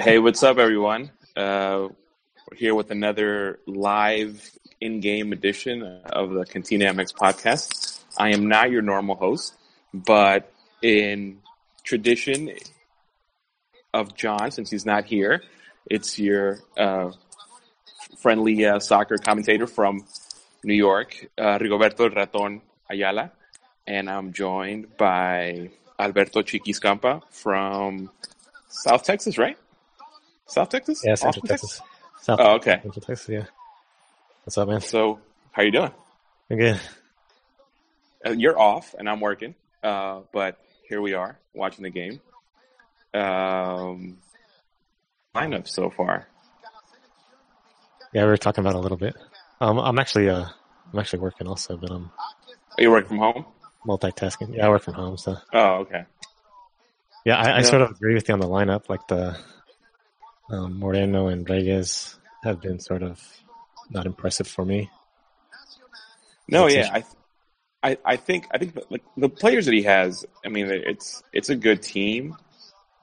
Hey, what's up, everyone? Uh, we're here with another live in-game edition of the Cantina MX podcast. I am not your normal host, but in tradition of John, since he's not here, it's your uh, friendly uh, soccer commentator from New York, uh, Rigoberto Raton Ayala, and I'm joined by Alberto Chiquiscampa from South Texas, right? South Texas? Yeah, Central Austin, Texas. South Oh, okay. Central Texas, yeah. What's up, man? So, how you doing? I'm good. Uh, you're off, and I'm working, uh, but here we are watching the game. Um, lineup so far. Yeah, we were talking about a little bit. Um, I'm actually, uh, I'm actually working also, but I'm Are you working from home? multitasking. Yeah, I work from home, so Oh, okay. yeah, I, I Yeah. sort of agree with you on the lineup. Like the um, Moreno and Reyes have been sort of not impressive for me. No, That's yeah, I, th- I, I think, I think the, like, the players that he has. I mean, it's it's a good team,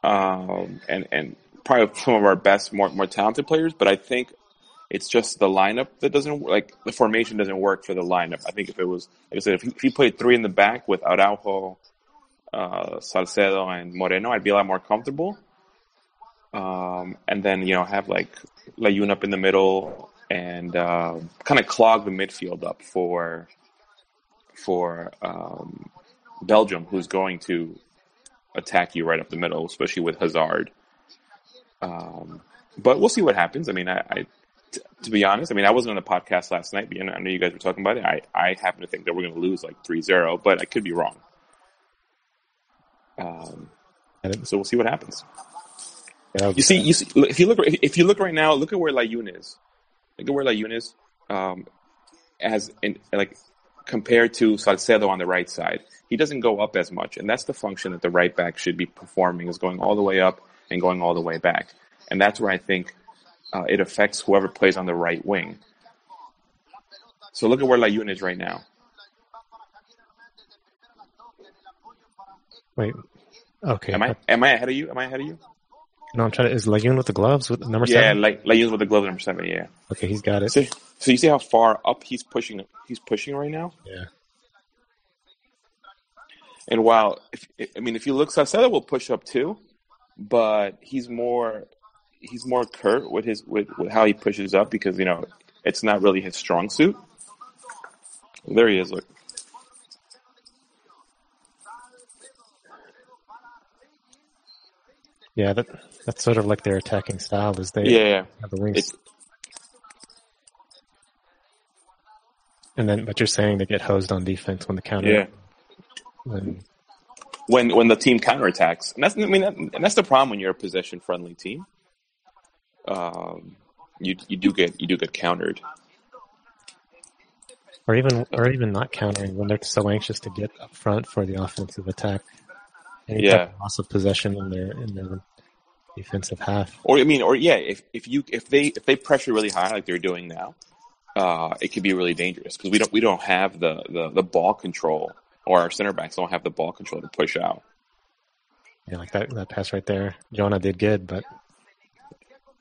um, and and probably some of our best, more more talented players. But I think it's just the lineup that doesn't like the formation doesn't work for the lineup. I think if it was, like I said, if he, if he played three in the back with Araujo, uh, Salcedo, and Moreno, I'd be a lot more comfortable. Um, and then you know have like Layun up in the middle and uh, kind of clog the midfield up for for um, Belgium, who's going to attack you right up the middle, especially with Hazard. Um, but we'll see what happens. I mean, I, I t- to be honest, I mean, I wasn't on the podcast last night, but you know, I know you guys were talking about it. I, I happen to think that we're going to lose like 3-0, but I could be wrong. Um, so we'll see what happens. Yeah, You see, you see, if you look, if you look right now, look at where Layun is. Look at where Layun is, um, as in like compared to Salcedo on the right side. He doesn't go up as much, and that's the function that the right back should be performing: is going all the way up and going all the way back. And that's where I think uh, it affects whoever plays on the right wing. So look at where Layun is right now. wait. Okay. Am I am I ahead of you? Am I ahead of you? No, I'm trying to. Is Layun with the gloves with number Yeah, seven? like Layun's with the glove number seven. Yeah. Okay, he's got it. So, so you see how far up he's pushing? He's pushing right now. Yeah. And while, if, I mean, if you look, Salcedo will push up too, but he's more, he's more curt with his with, with how he pushes up because you know it's not really his strong suit. There he is. Look, Yeah, that that's sort of like their attacking style. Is they yeah, the wings, It's and then but you're saying they get hosed on defense when the counter. yeah. When, When when the team counterattacks, and that's I mean, that, and that's the problem when you're a possession friendly team. Um, you you do get you do get countered. or even or even not countering when they're so anxious to get up front for the offensive attack. Any Yeah. loss of possession in their in their defensive half. Or I mean, or yeah, if if you if they if they pressure really high like they're doing now, uh, it could be really dangerous because we don't we don't have the, the the ball control, or our center backs don't have the ball control to push out. Yeah, like that that pass right there. Jonah did good, but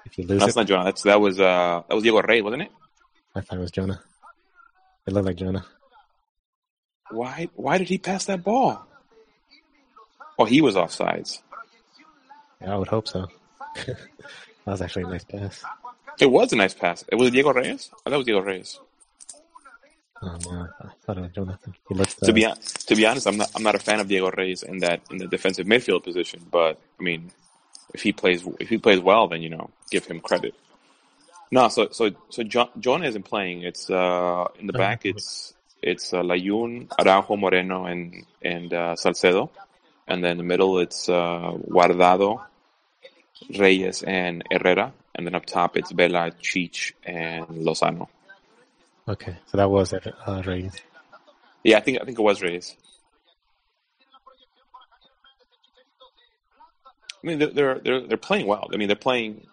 if you lose That's it, not Jonah. That's that was uh that was Diego Rey, wasn't it? I thought it was Jonah. It looked like Jonah. Why why did he pass that ball? Oh, he was offsides. Yeah, I would hope so. that was actually a nice pass. It was a nice pass. It was Diego Reyes. Oh, that was Diego Reyes. Oh no, I thought it was Jonathan. He looked To uh, be to be honest, I'm not I'm not a fan of Diego Reyes in that in the defensive midfield position. But I mean, if he plays if he plays well, then you know give him credit. No, so so so John, John isn't playing. It's uh in the Oh, back. It's it's uh, Layun, Araujo, Moreno, and and uh, Salcedo, and then in the middle it's uh, Guardado, Reyes, and Herrera, and then up top it's Vela, Cheech, and Lozano. okay. So that was uh, Reyes. Yeah, I think I think it was Reyes. I mean, they're they're they're, they're playing well. I mean, they're playing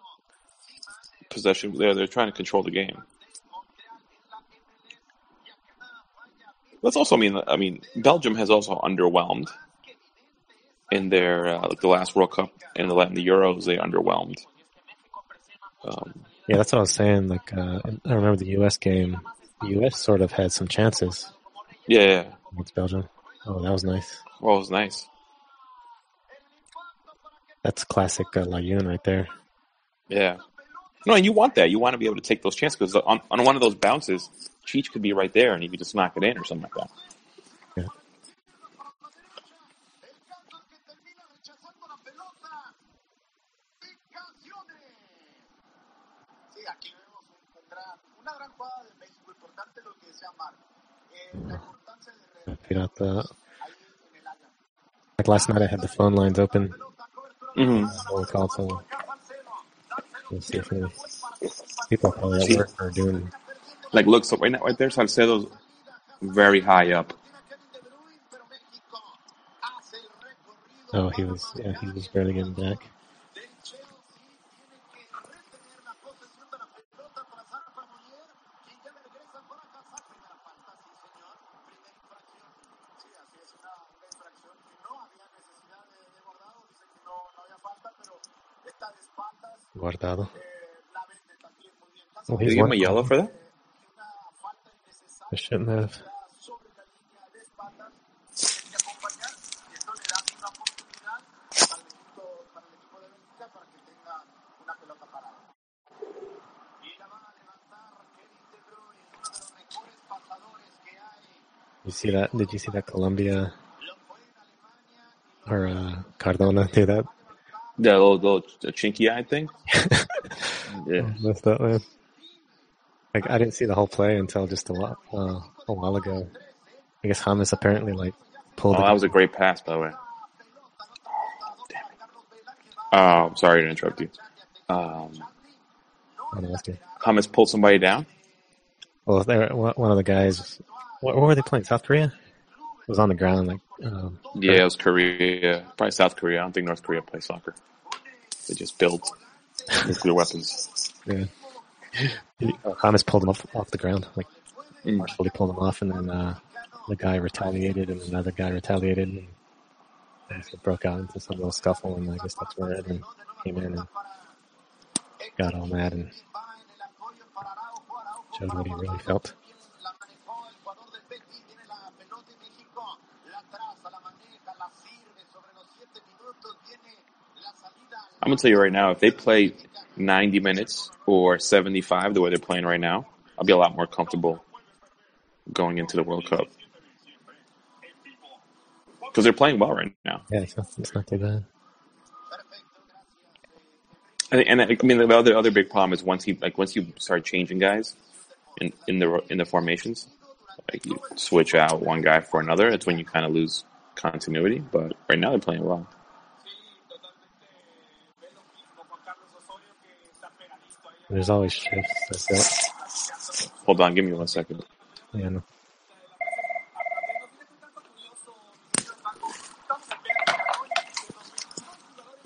possession. They're they're trying to control the game. Let's also mean. I mean, Belgium has also underwhelmed in their uh, like the last World Cup and the in the Euros. They underwhelmed. Um, Yeah, that's what I was saying. Like, uh, I remember the U.S. game. The U.S. sort of had some chances yeah, yeah. against Belgium. Oh, that was nice. Well, it was nice. That's classic uh, Layun right there. Yeah. No, and you want that. You want to be able to take those chances because on, on one of those bounces, Cheech could be right there and he could just knock it in or something like that. Pirata. ahí en el área. Like last night, I had the phone lines open. Mm-hmm. Whole console. Let's see if any people are probably at work or doing. Like, look, so right now, right there, Salcedo's very high up. Oh, he was. Yeah, he was barely getting back. Guardado. Oh, Did he's give him a yellow for that? I shouldn't have. You see that? Did you see that Colombia or uh, Cardona do that? The little, little chinky eye thing? yeah. Messed up, man. Like I didn't see the whole play until just a while, uh, a while ago. I guess James apparently like pulled. Oh, that was a great pass, by the way. Oh, I'm sorry to interrupt you. Um, Oh, no, that's good. James pulled somebody down? Well, there one one of the guys. What, what were they playing? South Korea. Was on the ground like. Um, Yeah, it was Korea. Probably South Korea. I don't think North Korea plays soccer. They just build nuclear weapons. yeah. James pulled them off off the ground, like Mm. pulled them off, and then uh, the guy retaliated, and another guy retaliated, and things broke out into some little scuffle, and I guess that's where Edwin came in and got all mad and showed what he really felt. La manejó el jugador del Betis, tiene la pelota en México, la traza, la maneja, la sirve sobre los siete minutos, viene la salida. I'm gonna tell you right now, if they play 90 minutes or 75 the way they're playing right now, I'll be a lot more comfortable going into the World Cup because they're playing well right now. Yeah, it's not, it's not too bad. Think- And I I mean, the other other big problem is once he like once you start changing guys in in the in the formations, like you switch out one guy for another, it's when you kind of lose continuity. But right now they're playing well. There's always shifts. That's it. Hold on, give me one second. Yeah, no.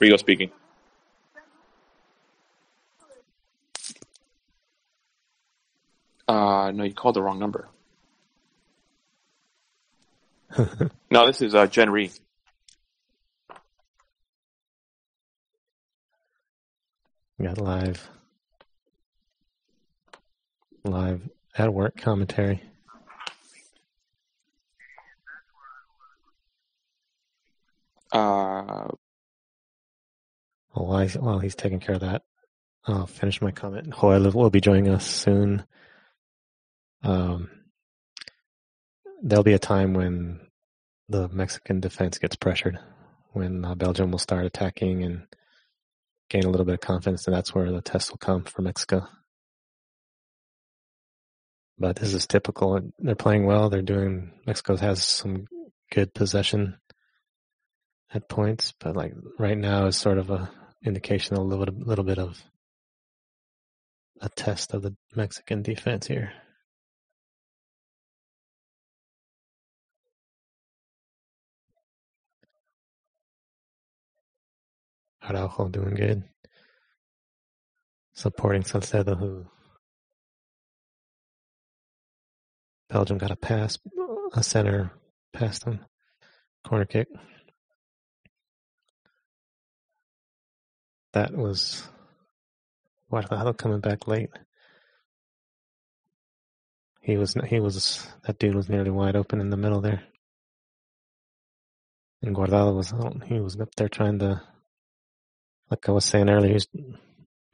Rigo speaking. Uh, no, you called the wrong number. no, this is uh, Jen Ree. Got live, live at work commentary. Uh, Well, while he's, while he's taking care of that, I'll finish my comment. Joel will be joining us soon. Um, there'll be a time when the Mexican defense gets pressured, when uh, Belgium will start attacking and gain a little bit of confidence, and that's where the test will come for Mexico. But this is typical. They're playing well. They're doing. Mexico has some good possession at points, but like right now is sort of a indication, a little bit, little bit of a test of the Mexican defense here. Araujo doing good. Supporting Salcedo, who Belgium got a pass, a center past him, corner kick. That was Guardado coming back late. He was he was that dude was nearly wide open in the middle there. And Guardado was he was up there trying to like I was saying earlier, he's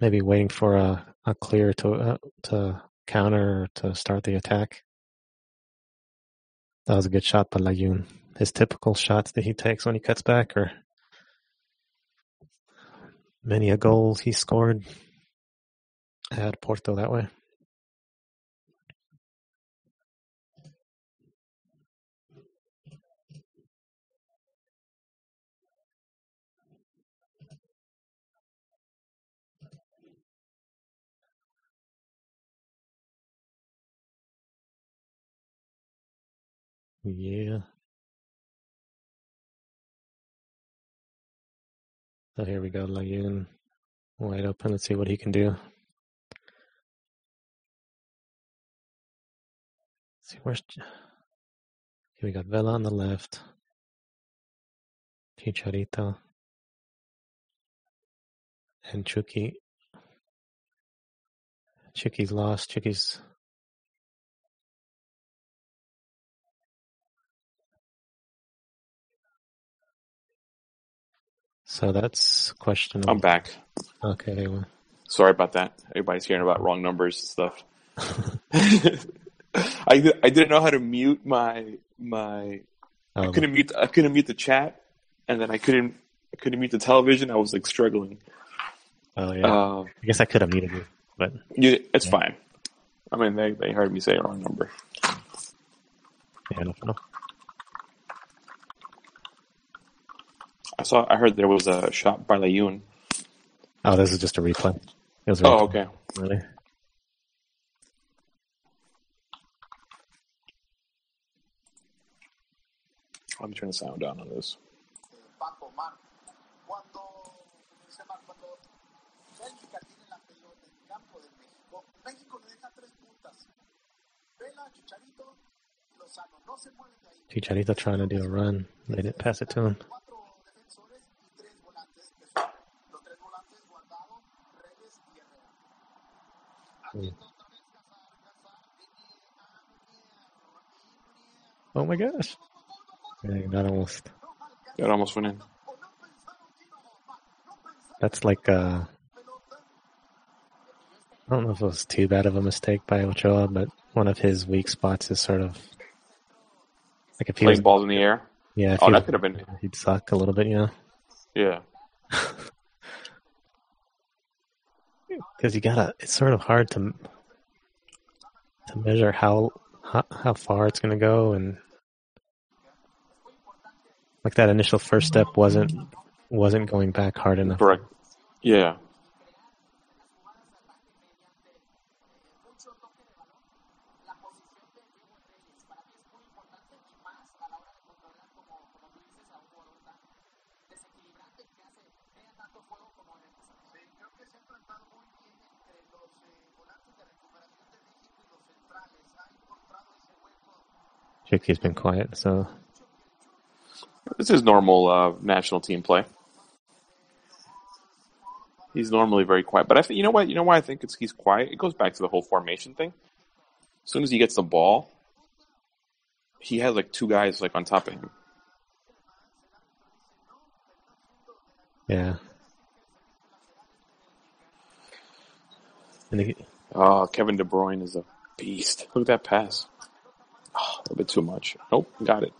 maybe waiting for a, a clear to uh, to counter or to start the attack. That was a good shot by Layun. His typical shots that he takes when he cuts back or many a goals he scored at Porto that way. Yeah. So here we go, Layun. Wide open. Let's see what he can do. Let's see where's here we got Vela on the left. Chicharito. And Chucky. Chucky's lost. Chucky's So that's questionable. I'm back. Okay, there you. Sorry about that. Everybody's hearing about wrong numbers and stuff. I I didn't know how to mute my my. I Oh, couldn't mute I couldn't mute the chat, and then I couldn't I couldn't mute the television. I was like struggling. oh yeah. Uh, I guess I could have muted you, but you, it's Yeah. fine. I mean, they they heard me say wrong number. yeah, no, no. I saw. I heard there was a shot by Layun. Oh, this is just a replay. It was a Oh, okay. really. Let me turn the sound down on this. Paco, Mar, cuando, como dice Mar, cuando Bélgica tiene la pelota en campo de México, México le deja tres puntas. Vela, Chicharito y Lozano. No se mueven de ahí. Chicharito trying to do a run. They didn't pass it to him. Haciendo otra vez cazar, cazar, Iniesta, Iniesta, Oh my gosh. Yeah, that almost. That almost went in. That's like uh I don't know if it was too bad of a mistake by Ochoa, but one of his weak spots is sort of like if he was balls in the air. yeah, if Oh, he that was, could have been. he'd suck a little bit, you know, Yeah. because you gotta. It's sort of hard to to measure how how, how far it's gonna go, and like that initial first step wasn't wasn't going back hard enough. Correct. Yeah. Chiki's been quiet, so This is normal uh, national team play. He's normally very quiet, but I think you know what? You know why I think it's he's quiet. It goes back to the whole formation thing. As soon as he gets the ball, he has like two guys like on top of him. yeah. And he, Oh, Kevin De Bruyne is a beast. Look at that pass. Oh, a bit too much. Nope, got it.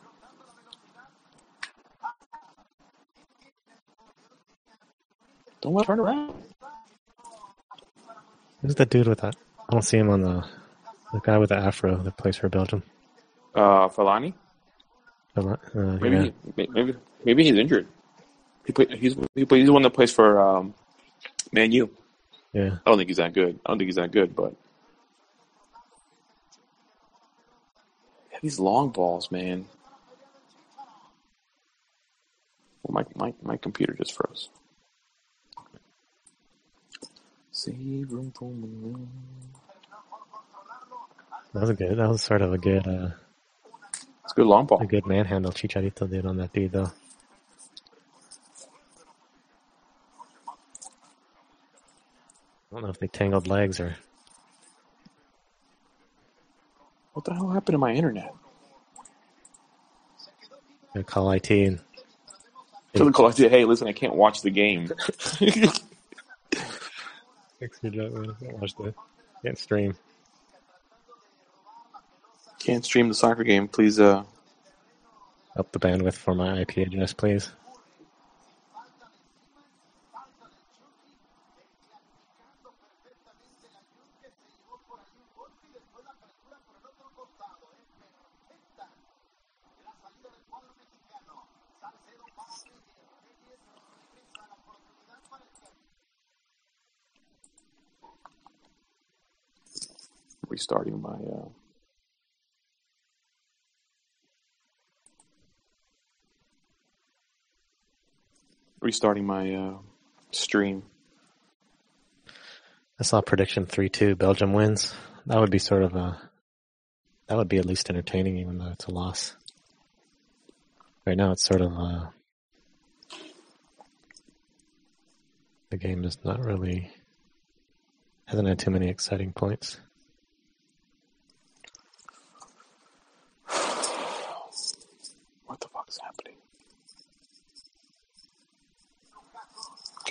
Don't let her turn around. who's that dude with that? I don't see him on the the guy with the afro that plays for Belgium. Uh, Fellaini. Uh, Maybe, yeah. he, maybe, maybe he's injured. He play, he's he play, he's the one that plays for um, Man U. yeah. I don't think he's that good. I don't think he's that good, but these long balls, man. Well, my my my computer just froze. Save room for me. That was a good. That was sort of a good, uh, It's a good long ball. a good manhandle Chicharito did on that dude, though. I don't know if they tangled legs or What the hell happened to my internet? call IT and So the call I said, hey, listen, I can't watch the game. fix your job. man. Can't watch the can't stream. can't stream the soccer game. Please, uh, Up the bandwidth for my IP address, please. Restarting my, uh, restarting my, uh, stream. I saw prediction three two Belgium wins. That would be sort of a that would be at least entertaining even though it's a loss. Right now it's sort of the game is not really hasn't had too many exciting points. What the fuck is happening?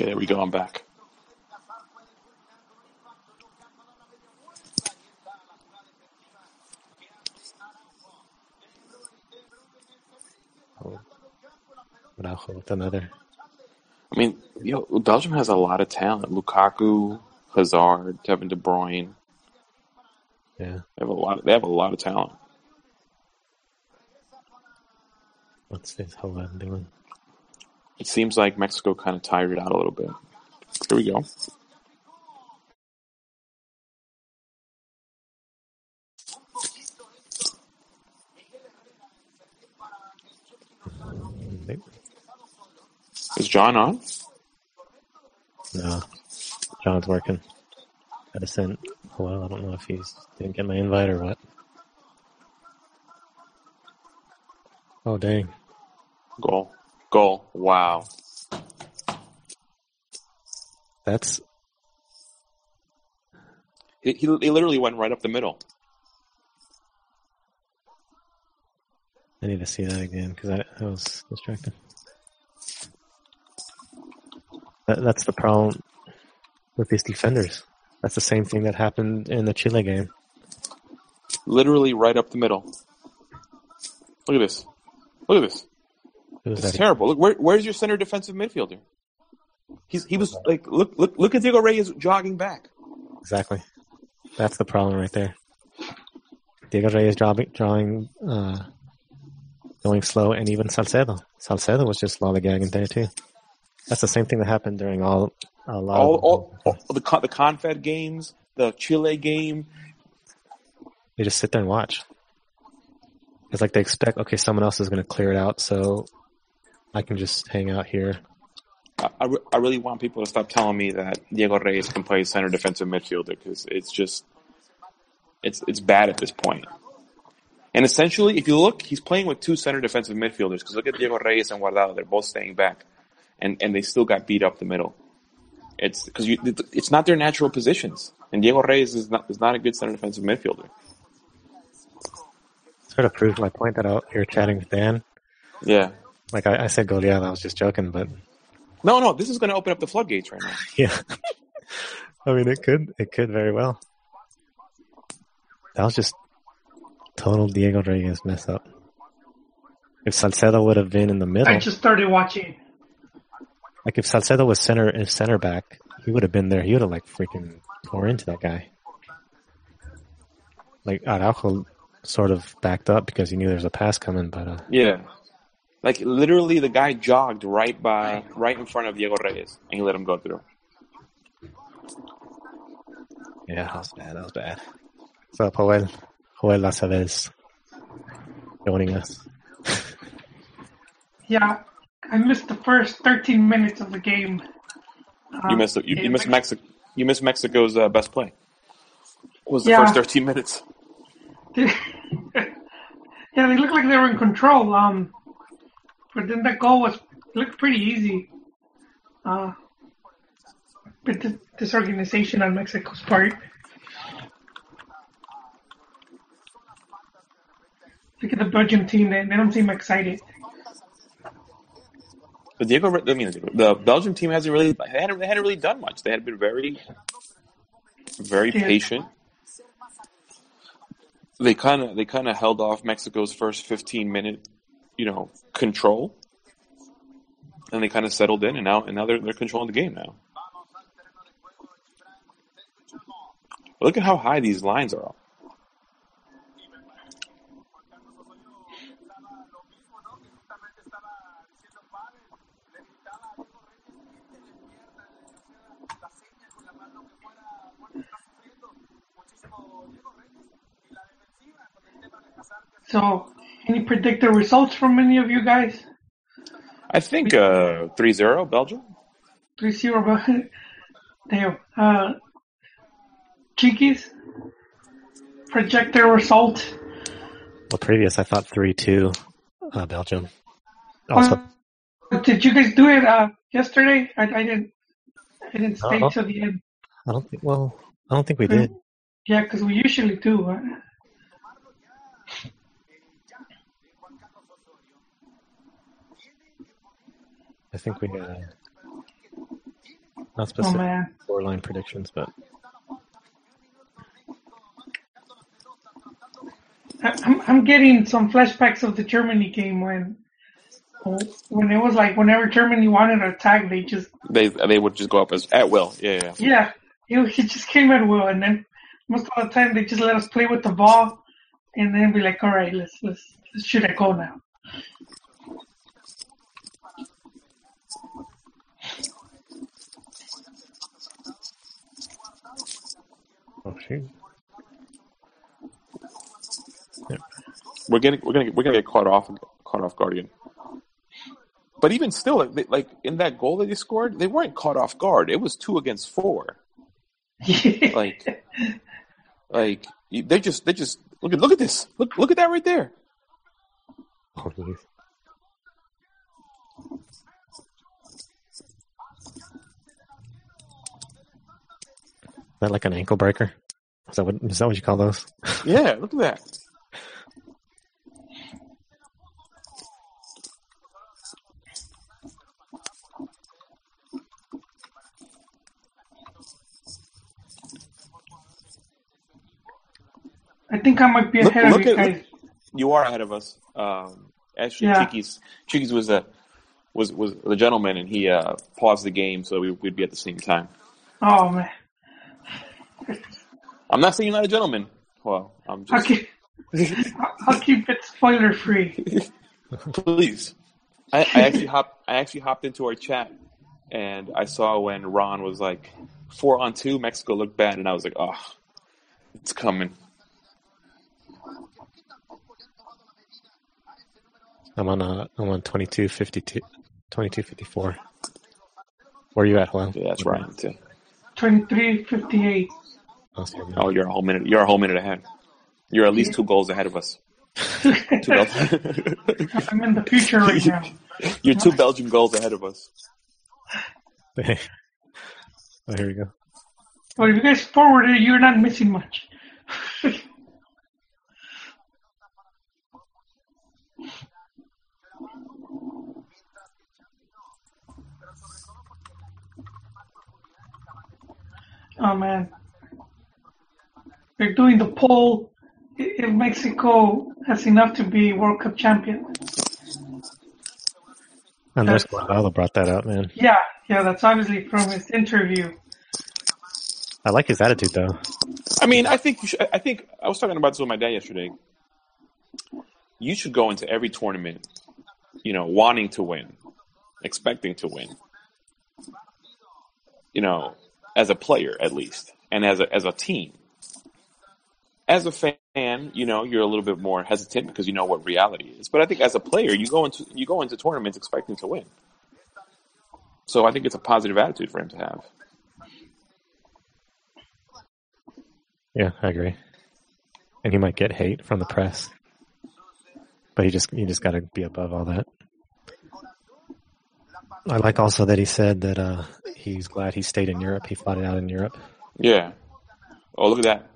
Okay, there we go. I'm back. Oh, Araujo with another. I mean, you know, Belgium has a lot of talent. Lukaku, Hazard, Kevin De Bruyne. Yeah. They have a lot. They have a lot of talent. What's this lot doing? It seems like Mexico kind of tired it out a little bit. Here we go. Is John on? No. John's working. Gotta send well, I don't know if he's didn't get my invite or what. Oh dang. Goal. Goal. Wow. That's He, he, he literally went right up the middle. I need to see that again because I, I was distracted. That, that's the problem with these defenders. That's the same thing that happened in the Chile game. Literally right up the middle. Look at this. Look at this. It was It's terrible. Look, where, where's your center defensive midfielder? He's he was like look look look at Diego Reyes jogging back. exactly. That's the problem right there. Diego Reyes drawing, drawing uh, going slow, and even Salcedo. Salcedo was just lollygagging there too. That's the same thing that happened during all a lot All, of all, all the the Confed games, the Chile game. They just sit there and watch. It's like they expect, okay, someone else is going to clear it out, so I can just hang out here. I, I, re- I really want people to stop telling me that Diego Reyes can play center defensive midfielder because it's just it's it's bad at this point. And essentially, if you look, he's playing with two center defensive midfielders because look at Diego Reyes and Guardado; they're both staying back, and and they still got beat up the middle. It's because it's not their natural positions, and Diego Reyes is not is not a good center defensive midfielder. Sort of proves my point that out here chatting with Dan. Yeah. Like I, I said goleada, I was just joking, but No, no, this is going to open up the floodgates right now. yeah. I mean, it could, it could very well. That was just total Diego Reyes mess up. If Salcedo would have been in the middle, I just started watching. like if Salcedo was center, if center back, he would have been there. He would have like freaking tore into that guy. Like Araujo sort of backed up because he knew there was a pass coming, but uh, Yeah. Like literally, the guy jogged right by, right in front of Diego Reyes, and he let him go through. yeah, that was bad. That was bad. So Joel, Joel Aceves joining us. Yeah, I missed the first 13 minutes of the game. You missed it. You, you missed Mexico. You missed Mexico's uh, best play. Was the Yeah. first 13 minutes? yeah, they looked like they were in control. Um, but then that goal was looked pretty easy. Uh, bit dis- disorganization on Mexico's part. Look at the Belgium team; they, they don't seem excited. But Diego, I mean, the Belgium team hasn't really they hadn't, they hadn't really done much. They had been very, very Yeah. patient. They kind of they kind of held off Mexico's first 15 minute, you know, control, and they kind of settled in, and now and now they're they're controlling the game now. Look at how high these lines are. So, any predicted results from any of you guys? I think uh, 3-0 Belgium. 3 0, but damn. Uh, Chiquis, project their result. Well, previous I thought three two, uh, Belgium. Also, Uh, did you guys do it uh, yesterday? I, I didn't. I didn't stay Uh-huh. till the end. I don't think. Well, I don't think we did. Yeah, because we usually do. Uh, I think we uh, not oh specific man, scoreline predictions, but I- I'm I'm getting some flashbacks of the Germany game when when it was like whenever Germany wanted to attack, they just They they would just go up as at will. Yeah, yeah. yeah, it, it just came at will, and then most of the time they just let us play with the ball, and then be like, all right, let's let's let's shoot a goal now. Oh shoot. We're getting we're gonna we're gonna get caught off caught off guard again. But even still, like, like in that goal that they scored, they weren't caught off guard. It was two against four. Like, like they just they just look at look at this. Look look at that right there. Oh, geez. That like an ankle breaker? Is that what is that what you call those? Yeah, look at that. I think I might be Look- ahead of look you at- guys. You are ahead of us. Um, actually, Yeah. Chiquis Chiquis was a was was the gentleman, and he uh, paused the game so we, we'd be at the same time. Oh man, I'm not saying you're not a gentleman. Well, I'm just keep I'll keep it spoiler free. Please. I, I actually hopped. I actually hopped into our chat, and I saw when Ron was like four on two. Mexico looked bad, and I was like, "Oh, it's coming." I'm on uh I'm on 22, 52, 22, 54. Where are you at, Juan? Yeah, that's right. Too. Twenty three fifty eight. Oh. You're a whole minute. You're a whole minute ahead. You're at least two goals ahead of us. Two Bel- I'm in the future right now. you're two Belgian goals ahead of us. oh, here we go. But if you guys forward it, you're not missing much. oh man. They're doing the poll if Mexico has enough to be World Cup champion. Andres Guardado brought that up, man. Yeah, yeah, that's obviously from his interview. I like his attitude though. I mean, I think you should, I think I was talking about this with my dad yesterday. You should go into every tournament, you know, wanting to win, expecting to win. You know, as a player at least, and as a as a team. As a fan, you know, you're a little bit more hesitant because you know what reality is. But I think as a player, you go into you go into tournaments expecting to win. So I think it's a positive attitude for him to have. Yeah, I agree. And he might get hate from the press, but he just you just got to be above all that. I like also that he said that uh, he's glad he stayed in Europe. He fought it out in Europe. Yeah. Oh, look at that.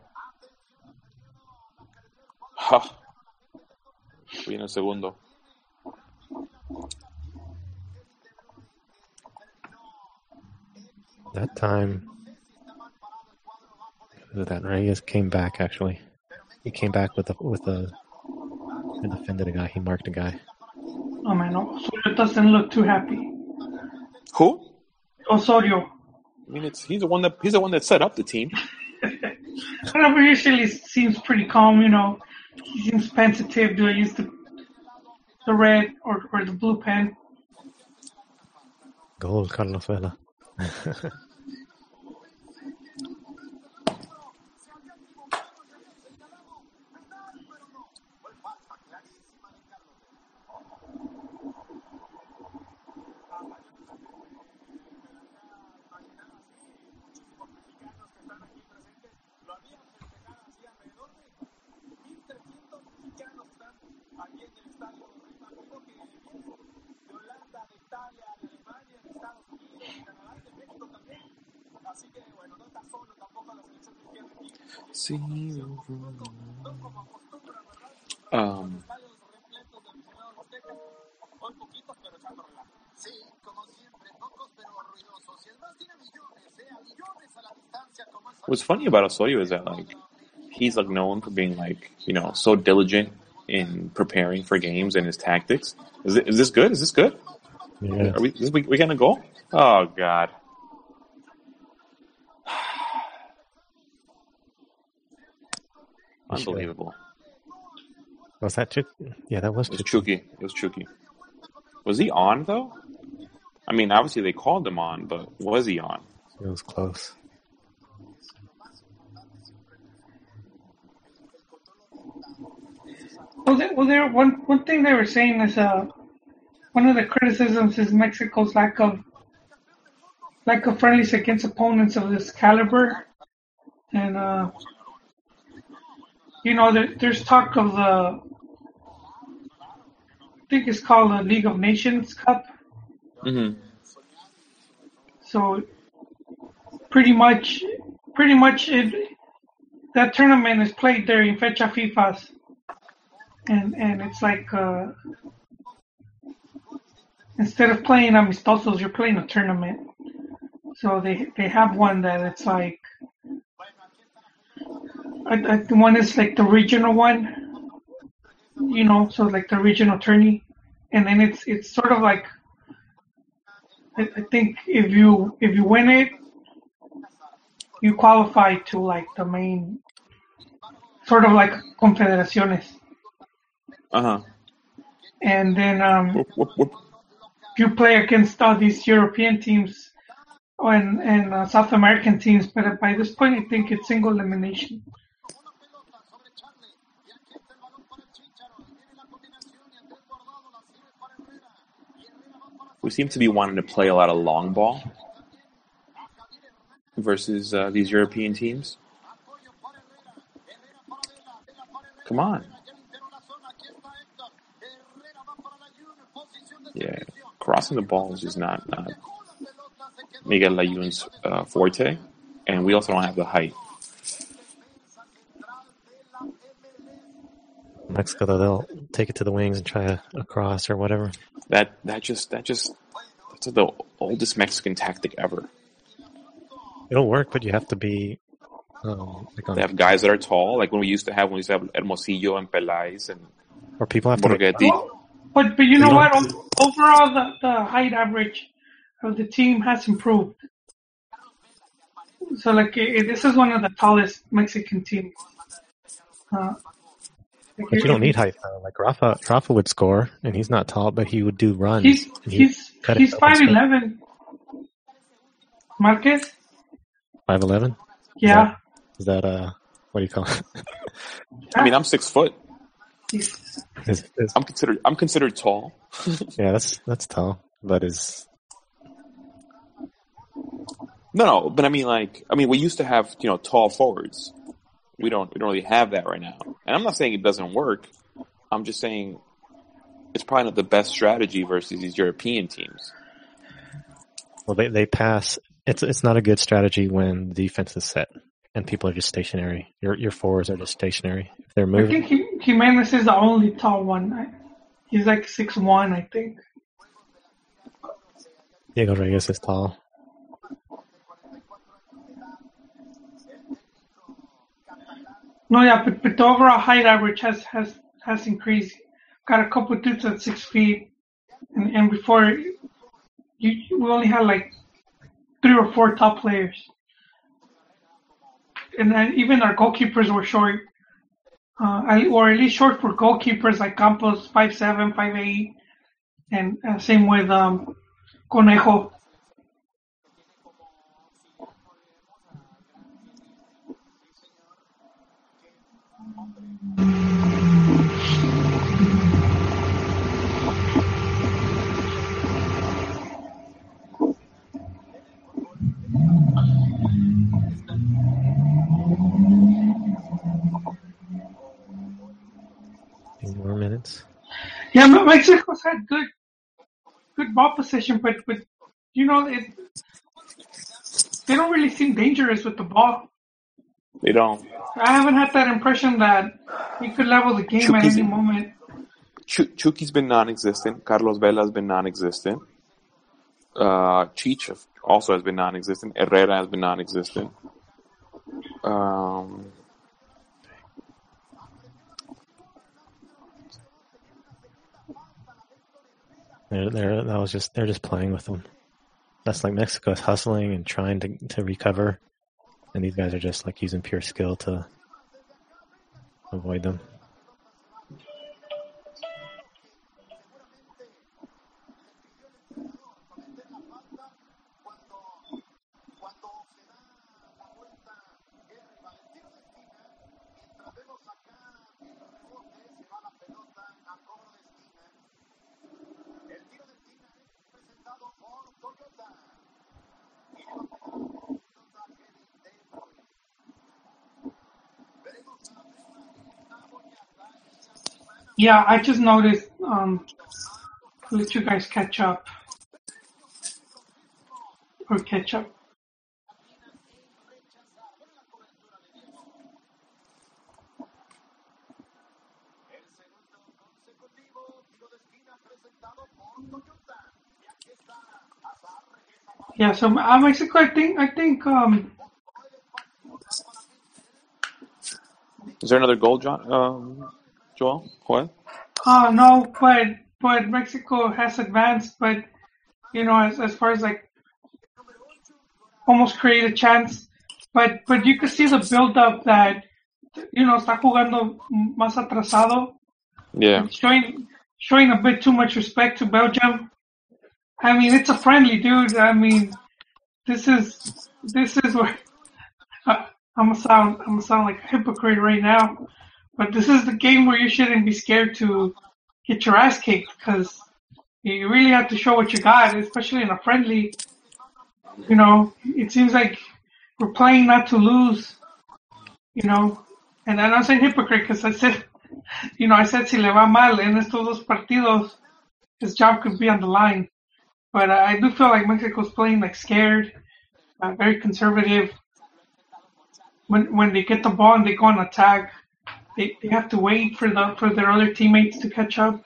Ha. Viene el segundo. That time, look at that Reyes came back. Actually, he came back with a with a and defended a guy. He marked a guy. Oh man, oh, Osorio doesn't look too happy. Who? Osorio. I mean, it's he's the one that he's the one that set up the team. Whenever usually seems pretty calm, you know. He seems pensitive. Do I use the the red or, or the blue pen? Goal, Carlos Vela. See Um, Sí, como siempre, pocos pero ruidosos. Y el más tiene millones, ¿eh? A millones a la distancia como es what's funny about Osorio is that like he's like known for being like you know so diligent in preparing for games and his tactics. Is it, is this good? Is this good? Yeah. Are we is we, we gonna go? Oh God. Unbelievable. Was that Chuk? Yeah, that was It was Chuk. Chucky. It was Chucky. Was he on though? I mean, obviously they called him on, but was he on? It was close. Well, there, well, there one one thing they were saying is uh one of the criticisms is Mexico's lack of lack of friendlies against opponents of this caliber, and uh, you know there, there's talk of the I think it's called the League of Nations Cup. Mm-hmm. So pretty much, pretty much it that tournament is played there in fecha FIFAs, and and it's like uh, instead of playing amistosos, you're playing a tournament. So they they have one that it's like I, I, the one is like the regional one, you know, so like the regional tourney, and then it's it's sort of like I, I think if you if you win it, you qualify to like the main, sort of like confederaciones, Uh huh. and then um, Whoop, whoop, whoop. you play against all these European teams and and uh, South American teams. But by this point, I think it's single elimination. We seem to be wanting to play a lot of long ball versus uh, these European teams. Come on. Yeah, crossing the ball is just not, not Miguel Layun's uh, forte, and we also don't have the height. Mexico, though, they'll take it to the wings and try a, a cross or whatever. That that just that just that's the oldest Mexican tactic ever. It'll work, but you have to be um, like on, They have guys that are tall, like when we used to have when we used to have Hermosillo and Peláez and or people have to. Make, Borgetti. But but you know what? don't- O- Overall, the, the height average of the team has improved. So like i- i- this is one of the tallest Mexican teams. Uh, like, but you don't need height. Though. Like Rafa, Rafa would score, and he's not tall, but he would do runs. He's he's cut he's up five and stuff. eleven. Marquez, Five eleven. yeah, Is that uh, what do you call it? I mean, I'm six foot. Is, is, I'm considered I'm considered tall. yeah, that's that's tall, but is No, no, but I mean, like, I mean, we used to have you know tall forwards. We don't we don't really have that right now. And I'm not saying it doesn't work. I'm just saying it's probably not the best strategy versus these European teams. well, they they pass it's it's not a good strategy when the defense is set and people are just stationary. Your your forwards are just stationary. If they're moving, I think he, Jimenez is the only tall one. He's like six one, I think. Diego Reyes is tall. No, yeah, but, but the overall height average has has has increased. Got a couple dudes at six feet, and, and before you, we only had like three or four top players, and then even our goalkeepers were short, uh, or at least short for goalkeepers like Campos, five seven, five eight, and uh, same with um, Conejo. Yeah, Me- Mexico's had good good ball position, but but you know it, they don't really seem dangerous with the ball. They don't. I haven't had that impression that we could level the game at any moment. Chu- Chucky's been non-existent. Carlos Vela's been non-existent. Uh, Cheech also has been non-existent. Herrera has been non-existent. Um, They're, they're, that was just they're just playing with them. That's like Mexico is hustling and trying to to recover, and these guys are just like using pure skill to avoid them. Yeah, I just noticed. Um, let you guys catch up or catch up. Yeah, so uh, Mexico, I think, I think, um, is there another goal, John? Um, Joel? What? uh, no, but but Mexico has advanced, but you know, as as far as like almost create a chance, but but you could see the build up that you know está jugando más atrasado, Yeah. showing showing a bit too much respect to Belgium. I mean, it's a friendly dude. I mean, this is this is where I, I'm gonna sound I'm gonna sound like a hypocrite right now, but this is the game where you shouldn't be scared to get your ass kicked because you really have to show what you got, especially in a friendly. You know, it seems like we're playing not to lose. You know, and I'm not saying hypocrite because I said, you know, I said si le va mal en estos dos partidos, his job could be on the line. But I do feel like Mexico's playing like scared, uh, very conservative. When when they get the ball and they go on attack, they, they have to wait for the for their other teammates to catch up.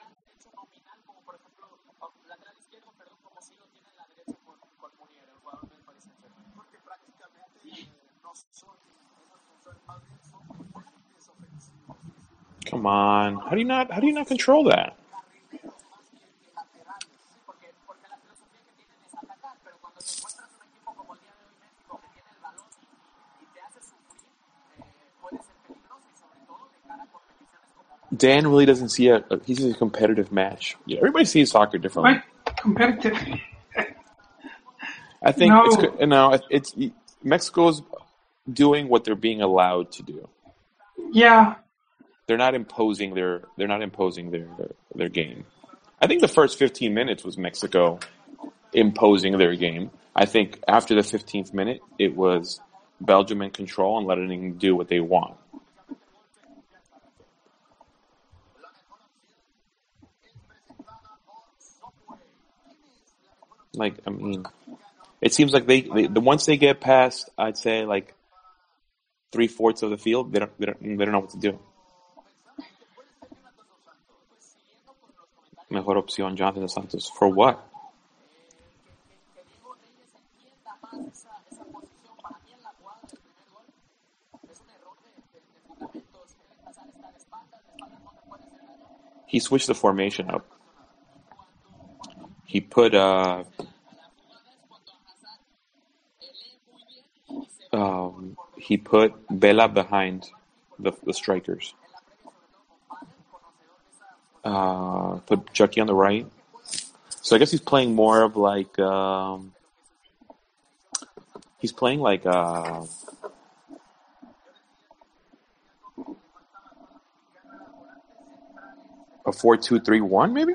Come on. How do you not? How do you not control that? Dan really doesn't see a. a he sees a competitive match. Yeah, everybody sees soccer differently. Quite competitive. I think No. it's good- no. It's Mexico's doing what they're being allowed to do. yeah, They're not imposing their. They're not imposing their their game. I think the first 15 minutes was Mexico imposing their game. I think after the 15th minute, it was Belgium in control and letting them do what they want. Like, I mean, It seems like they, they the once they get past, I'd say like three fourths of the field, they don't they don't they don't know what to do. Mejor opción, Jonathan Dos Santos. For what? He switched the formation up. He put uh um he put Vela behind the the strikers. Uh, put Chucky on the right. So I guess he's playing more of like um, he's playing like uh, a four-two-three-one, maybe.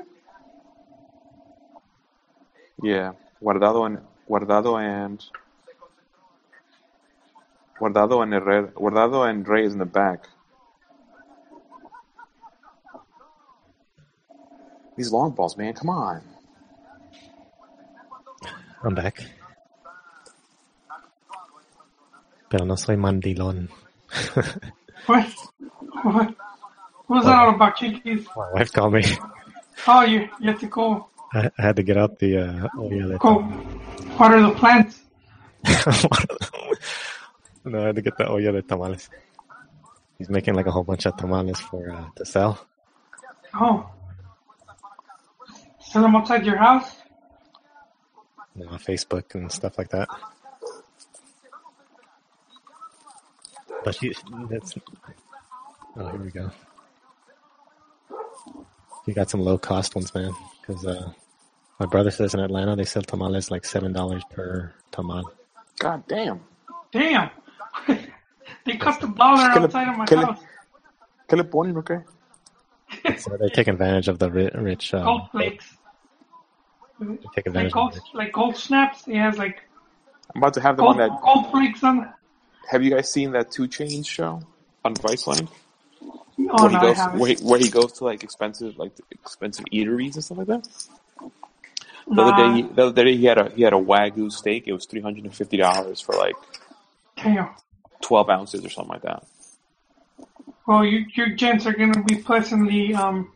Yeah, Guardado and Guardado and Guardado and Herrera, Guardado and Reyes in the back. These long balls, man, come on. I'm back. Pero no soy mandilón. What? What? What was that all about, Chiquis? My wife called me. Oh, you, you have to go, I, I had to get out the uh, oh yeah, the go water the plants. no, I had to get the olla de tamales. He's making like a whole bunch of tamales for uh, to sell. Oh. Sell them outside your house? you know, on Facebook and stuff like that. But she, that's, oh, here we go. You got some low cost ones, man. Because uh, my brother says in Atlanta they sell tamales like seven dollars per tamal. God damn. Damn. they cut the dollar ¿Qué outside of my qué le- house. ¿Qué le ponen, okay? So they take advantage of the rich. Uh, Gold flakes. they take Like advantage. of gold, the like gold snaps. It has like I'm about to have the on gold, that. gold flakes on. Have you guys seen that 2 Chainz show on Vice Viceland? Oh where no, he I goes, where he, where he goes to like expensive, like expensive eateries and stuff like that. The Nah, other day, he, the other day he had a he had a wagyu steak. It was three hundred and fifty dollars for like damn. twelve ounces or something like that. Well, you, your gents are gonna be pleasantly um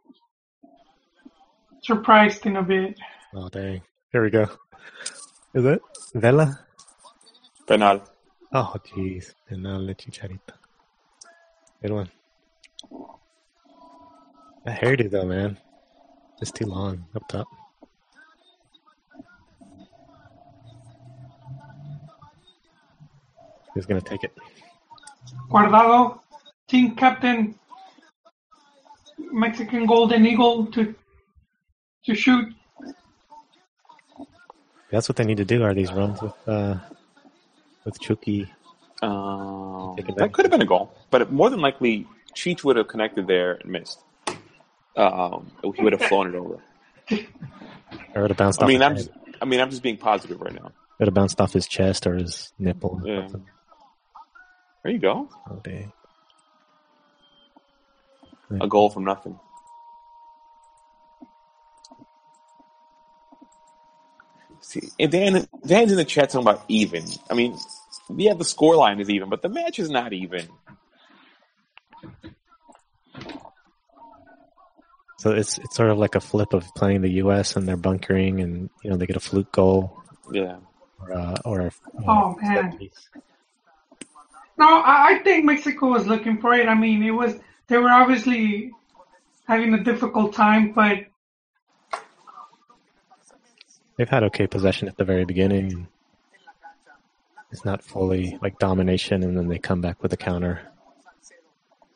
surprised in a bit. Oh dang! Here we go. Is it Vela? Penal. Oh jeez, penal de chicharito. Good one. That hairdo though, man, it's too long up top. Who's gonna take it? Guardado, team captain, Mexican Golden Eagle to to shoot. That's what they need to do. Are these runs with uh with Chucky? Um, that could have been a goal, but more than likely, Cheech would have connected there and missed. Um, he would have flown it over. Or would have bounced I mean, I'm head. just, I mean, I'm just being positive right now. It would have bounced off his chest or his nipple. Yeah. There you go, Oh dang. a goal from nothing. See, and Dan, Dan's in the chat talking about even. I mean, yeah, the score line is even, but the match is not even. So it's it's sort of like a flip of playing the U.S. and they're bunkering, and you know they get a fluke goal Yeah, or uh, or a, Oh, man. No, I, I think Mexico was looking for it. I mean, it was they were obviously having a difficult time, but They've had okay possession at the very beginning. It's not fully like domination, and then they come back with a counter.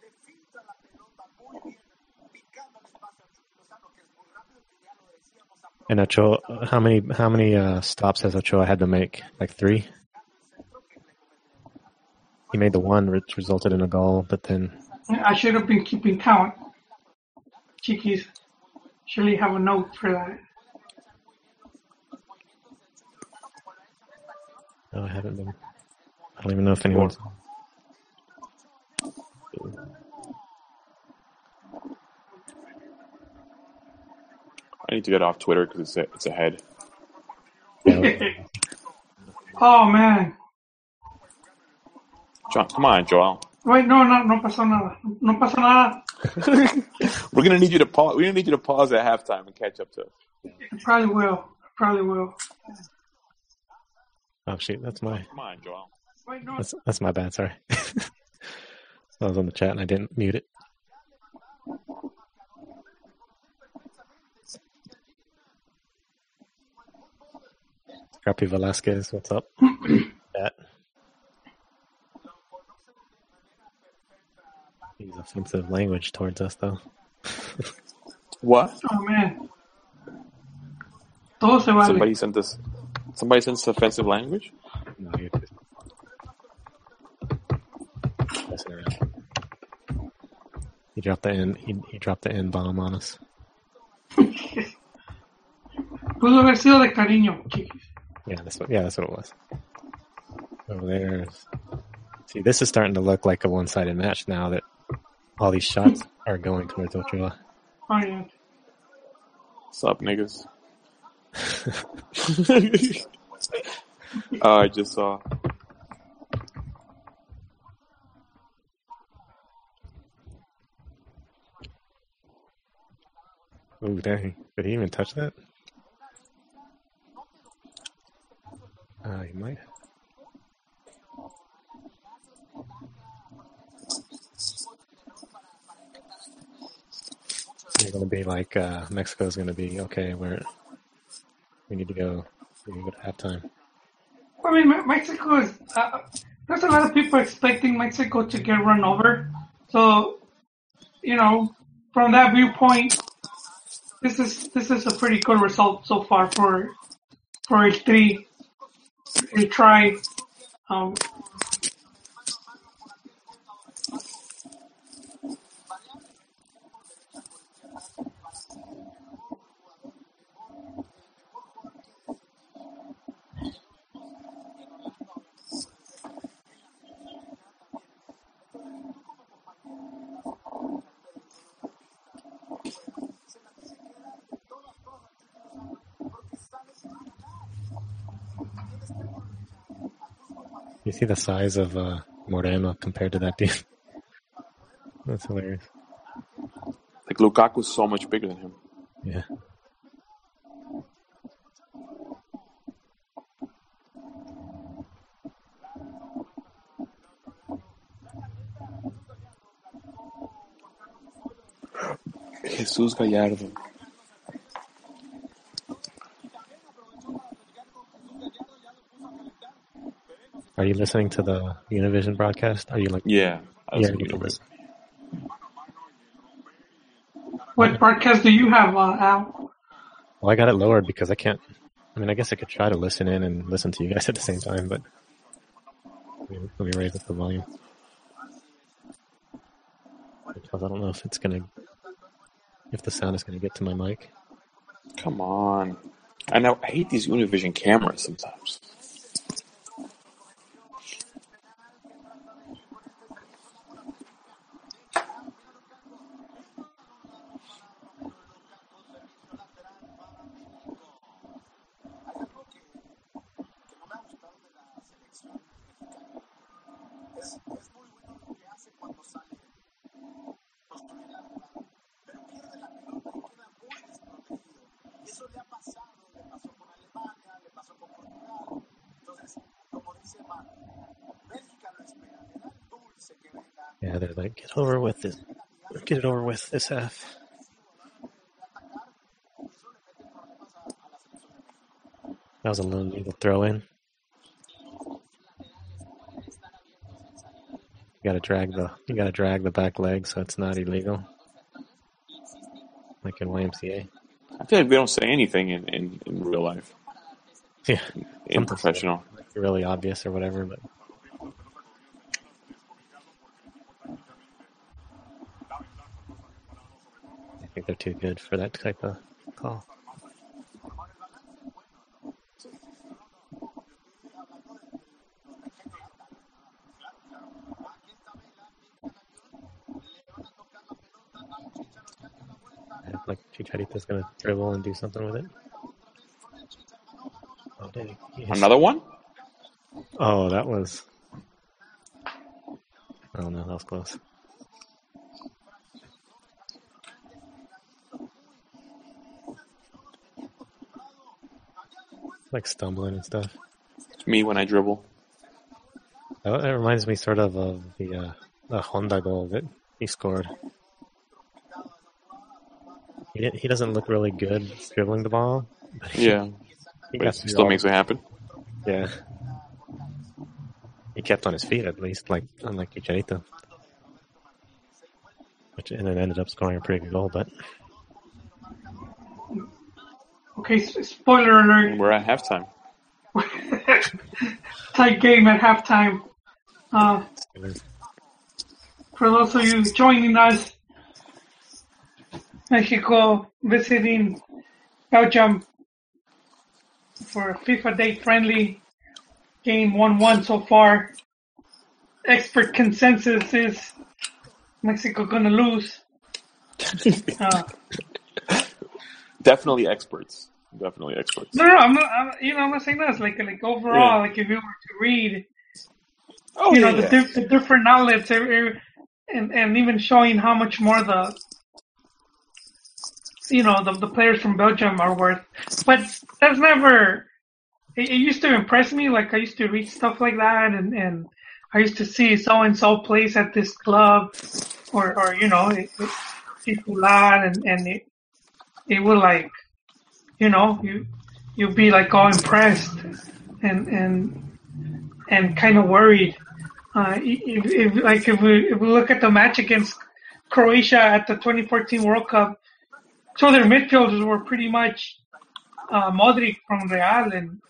Le filtra la pelota muy bien, picando el espacio al Chucky Lozano, que es muy rápido, que ya lo decíamos, a And Ochoa, how many how many uh, stops has Ochoa had to make? Like three. He made the one, which resulted in a goal, but then I should have been keeping count. Chiquis, surely have a note for that. no, I haven't been. I don't even know if anyone's. I need to get off Twitter because it's a, it's ahead. Yeah, Oh man. John, come on, Joel. Wait, no, no, no pasó nada. No pasó nada. We're gonna need you to pause. We're gonna need you to pause at halftime and catch up to us. Probably will. Probably will. Oh shoot, that's my Come on, Joel. Wait, no. that's that's my bad. Sorry. I was on the chat and I didn't mute it. Scrappy Velasquez, what's up? Chat. Use offensive language towards us, though. What? Oh man. Todo se vale. Somebody sent this. Somebody sent this offensive language. No, you're just messing around. He dropped the N. He, he dropped the N bomb on us. Pudo haber sido de cariño, chiquis. Yeah, that's what. Yeah, that's what it was. Over there. See, this is starting to look like a one-sided match now that all these shots are going towards Ochoa. Oh yeah. What's up, niggas? oh, I just saw. Ooh, dang! Did he even touch that? Uh, he might. They're going to be like uh, Mexico's going to be okay. We're we need to go. We need to go to halftime. I mean, Mexico is. Uh, there's a lot of people expecting Mexico to get run over. So, you know, from that viewpoint, this is this is a pretty good result so far for for a three a try. Um, see the size of uh, Moreno compared to that dude. That's hilarious. Like Lukaku's so much bigger than him. Yeah. Jesús Gallardo. Are you listening to the Univision broadcast? Are you like? Yeah. I was Yeah, thinking you of can it. what broadcast do you have, uh, Al? Well, I got it lowered because I can't. I mean, I guess I could try to listen in and listen to you guys at the same time, but let me, let me raise up the volume because I don't know if it's gonna, if the sound is gonna get to my mic. Come on. I know. I hate these Univision cameras sometimes. Es, es muy bueno lo que hace cuando sale construir la jugada, pero pierde la pelota y queda muy desprotegido. Y eso le ha pasado, le pasó con Alemania, le pasó con Portugal. Entonces, como dice Marco, Bélgica lo espera, le da el dulce que venga, Yeah, they're like, get over with this, get it over with this half. That was a little legal throw in. You gotta drag the you gotta drag the back leg so it's not illegal. Like in YMCA. I feel like we don't say anything in, in, in real life, Yeah. in professional. Really obvious or whatever, but think they're too good for that type of call. Like Chicharito's gonna dribble and do something with it. Oh dang. Hits- Another one? Oh, that was. Oh no, that was close. Like stumbling and stuff. It's me when I dribble. That, that reminds me sort of of the uh, the Honda goal that he scored. He, he doesn't look really good dribbling the ball. but he- Yeah, he but it still makes it happen. Yeah. He kept on his feet at least, like unlike Chicharito. Which and then ended up scoring a pretty good goal, but Okay, spoiler alert. We're at halftime. Tight game at halftime. Uh, for those of you joining us, Mexico visiting Belgium for FIFA Day friendly game 1-1 so far. Expert consensus is Mexico gonna lose. Uh, Definitely experts. Definitely experts. no, no, I'm not. I'm, you know, I'm not saying that. It's like, like overall, like if you were to read Oh you yeah, know, the, yeah. the different outlets and, and even showing how much more the, you know, the, the players from Belgium are worth. But that's never, it, it used to impress me. Like I used to read stuff like that and, and I used to see so and so plays at this club or, or, you know, it, it, and, and it, it would like, you know, you, you'd be like all impressed and, and, and kind of worried. Uh, if, if like if we if we look at the match against Croatia at the 2014 World Cup, so their midfielders were pretty much uh, Modric from Real and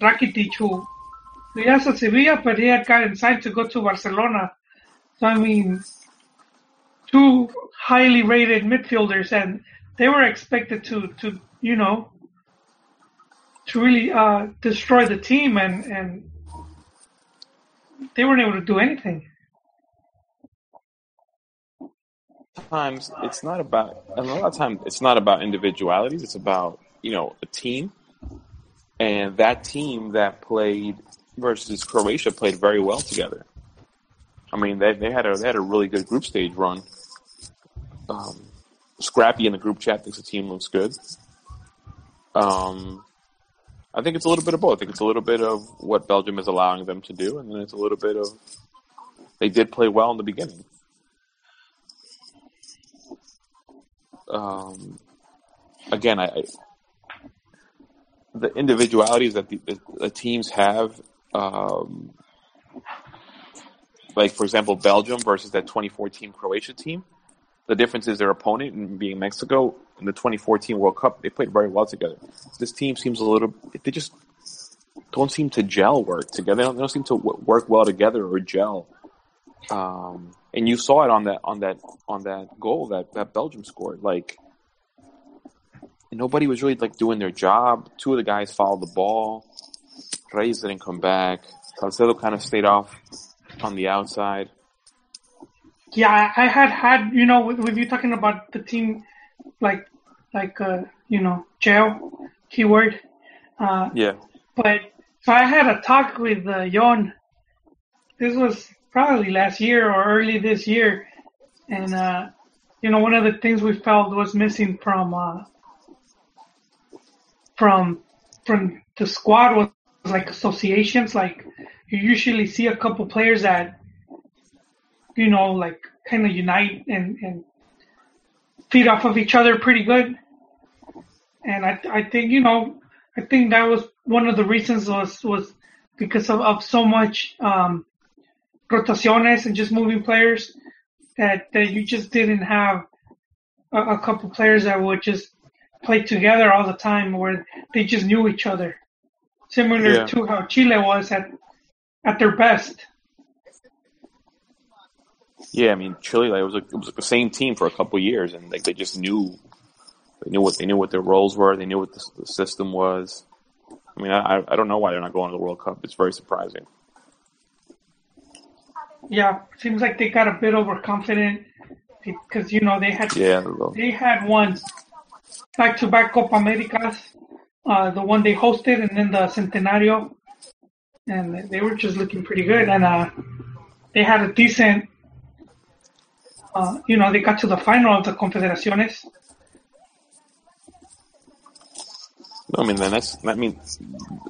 Rakitic, who he has a Sevilla, but he had gotten signed to go to Barcelona. So I mean, two highly rated midfielders, and they were expected to to you know to really uh, destroy the team, and and they weren't able to do anything. times it's not about and a lot of times it's not about individualities it's about you know a team. And that team that played versus croatia played very well together. I mean they, they had a they had a really good group stage run. Um, scrappy in the group chat thinks the team looks good um, i think it's a little bit of both i think it's a little bit of what belgium is allowing them to do and then it's a little bit of they did play well in the beginning um, again, I, I the individualities that the, the, teams have, um, like for example, Belgium versus that 2014 Croatia team. The difference is their opponent, being Mexico, in the 2014 World Cup, they played very well together. This team seems a little, they just don't seem to gel work together. They don't, they don't seem to work well together or gel. Um, and you saw it on that on that on that goal that, that Belgium scored. Like nobody was really like doing their job. Two of the guys fouled the ball. Reyes didn't come back. Salcedo kind of stayed off on the outside. Yeah, I had had you know with, with you talking about the team, like like uh, you know jail keyword. Uh, Yeah, but so I had a talk with uh, Jon. This was probably last year or early this year, and uh, you know one of the things we felt was missing from uh, from from the squad was like associations. Like you usually see a couple players that you know like kind of unite and and feed off of each other pretty good. And I I think you know I think that was one of the reasons was was because of, of so much um, rotaciones and just moving players that that you just didn't have a, a couple players that would just play together all the time where they just knew each other, similar Yeah. to how Chile was at at their best. Yeah. I mean, Chile like, it was like, it was like the same team for a couple of years, and like they just knew they knew what they knew what their roles were. They knew what the, the system was. I mean, I I don't know why they're not going to the World Cup. It's very surprising. Yeah, seems like they got a bit overconfident because you know they had Yeah, the- they had won back to back Copa Americas, uh, the one they hosted and then the Centenario. and they were just looking pretty good. And uh, they had a decent, uh, you know, they got to the final of the Confederaciones. No, I mean, then that's that means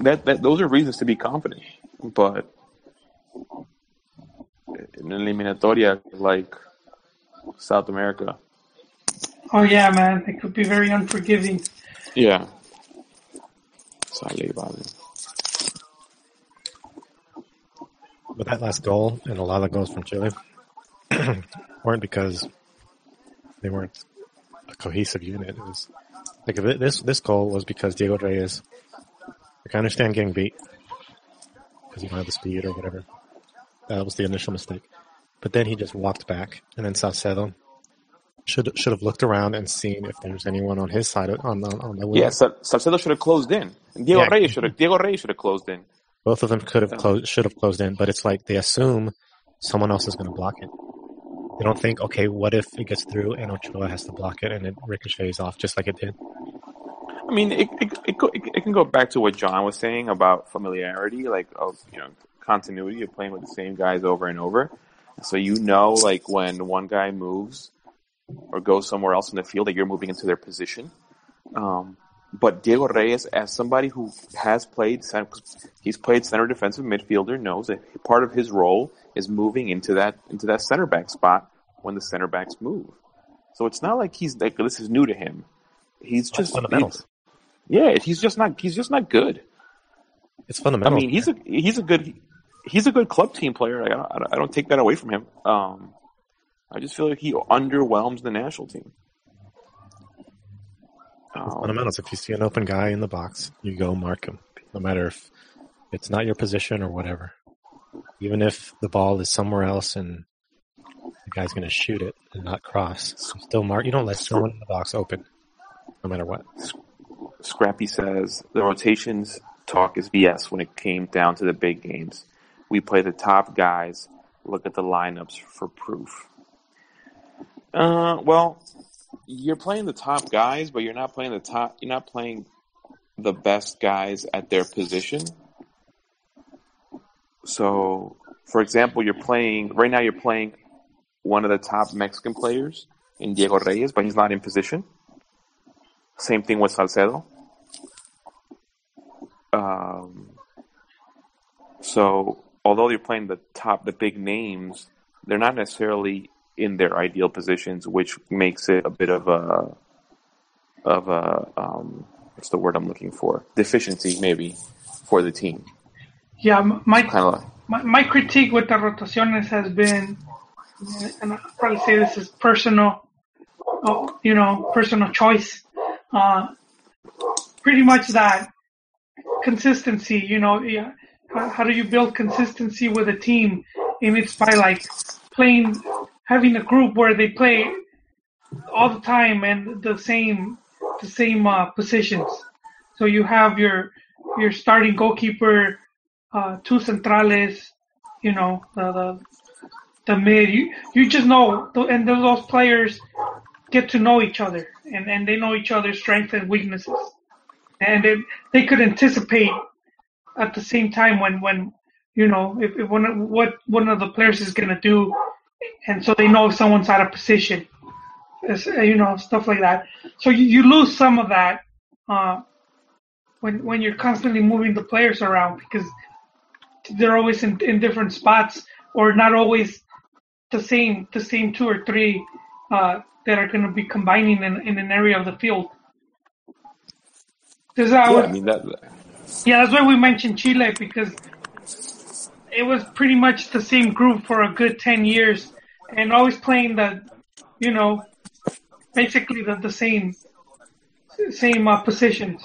that that those are reasons to be confident. But in eliminatoria like South America, Oh yeah, man, it could be very unforgiving. yeah, Sale, vale. But that last goal and a lot of goals from Chile weren't because they weren't a cohesive unit. It was like this this goal was because Diego Reyes. Like I understand getting beat because you don't have the speed or whatever. That was the initial mistake. But then he just walked back, and then Salcedo should should have looked around and seen if there's anyone on his side on the on the wing. Yeah, Salcedo should have closed in. Diego Yeah. Reyes should have. Diego Reyes should have closed in. Both of them could have closed, should have closed in, but it's like they assume someone else is going to block it. They don't think, okay, what if it gets through and Ochoa has to block it and it ricochets off just like it did? I mean, it it, it, it can go back to what John was saying about familiarity, like of you know continuity of playing with the same guys over and over. So you know, like when one guy moves or goes somewhere else in the field, that you're moving into their position. Um, but Diego Reyes, as somebody who has played, he's played center defensive midfielder, knows that part of his role is moving into that into that center back spot when the center backs move. So it's not like he's like this is new to him. He's just fundamentals. yeah, he's just not he's just not good. It's fundamental. I mean, he's a he's a good he's a good club team player. I don't, I don't take that away from him. Um, I just feel like he underwhelms the national team. Um, fundamentals. If you see an open guy in the box, you go mark him, no matter if it's not your position or whatever. Even if the ball is somewhere else and the guy's going to shoot it and not cross, you still mark. You don't let someone in the box open, no matter what. Scrappy says the rotations talk is BS when it came down to the big games. We play the top guys. Look at the lineups for proof. Uh, well, you're playing the top guys, but you're not playing the top. You're not playing the best guys at their position. So, for example, you're playing right now. You're playing one of the top Mexican players in Diego Reyes, but he's not in position. Same thing with Salcedo. Um, so although you're playing the top, the big names, they're not necessarily in their ideal positions, which makes it a bit of a of a um, what's the word I'm looking for? Deficiency, maybe, for the team. Yeah, my Kind of like, my, my critique with the rotaciones has been, and I'll probably say this is personal, oh, you know, personal choice. Uh, pretty much that consistency, you know, yeah, how, how do you build consistency with a team? And it's by like playing, having a group where they play all the time and the same, the same uh, positions. So you have your your starting goalkeeper, uh, two centrales, you know, the, the the mid. You you just know, and those players get to know each other, and and they know each other's strengths and weaknesses, and they they could anticipate at the same time when when you know if, if one what one of the players is gonna do, and so they know if someone's out of position, It's, uh, you know, stuff like that. So you, you lose some of that. Uh, when when you're constantly moving the players around because they're always in, in different spots or not always the same the same two or three uh, that are going to be combining in, in an area of the field. This, I yeah, would- I mean that. yeah, that's why we mentioned Chile because it was pretty much the same group for a good ten years, and always playing the, you know, basically the, the same same uh, positions.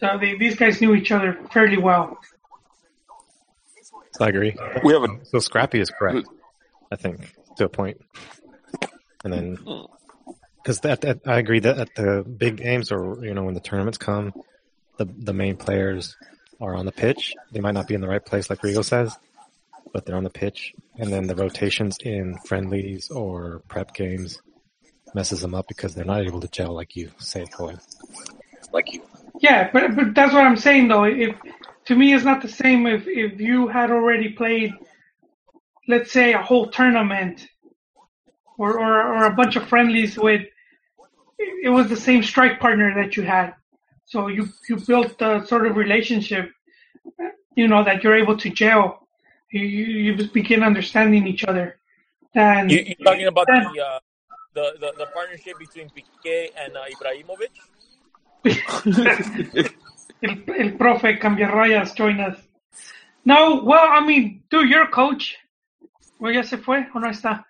So they, these guys knew each other fairly well. I agree. We have a So Scrappy is correct, I think, to a point. And then, because that, that I agree that at the big games or you know when the tournaments come, the the main players are on the pitch. They might not be in the right place, like Rigo says, but they're on the pitch. And then the rotations in friendlies or prep games messes them up because they're not able to gel like you say, Joel. Like you. Yeah, but but that's what I'm saying though. If to me, it's not the same if if you had already played, let's say, a whole tournament, or or, or a bunch of friendlies with. It was the same strike partner that you had, so you you built the sort of relationship, you know, that you're able to gel. You you, you just begin understanding each other. And You, you're talking about then- the, uh, the the the partnership between Piqué and uh, Ibrahimovic. el, el profe Cambiarrayas join us. No, well, I mean, dude, you're a coach. Well, ya se fue o no está.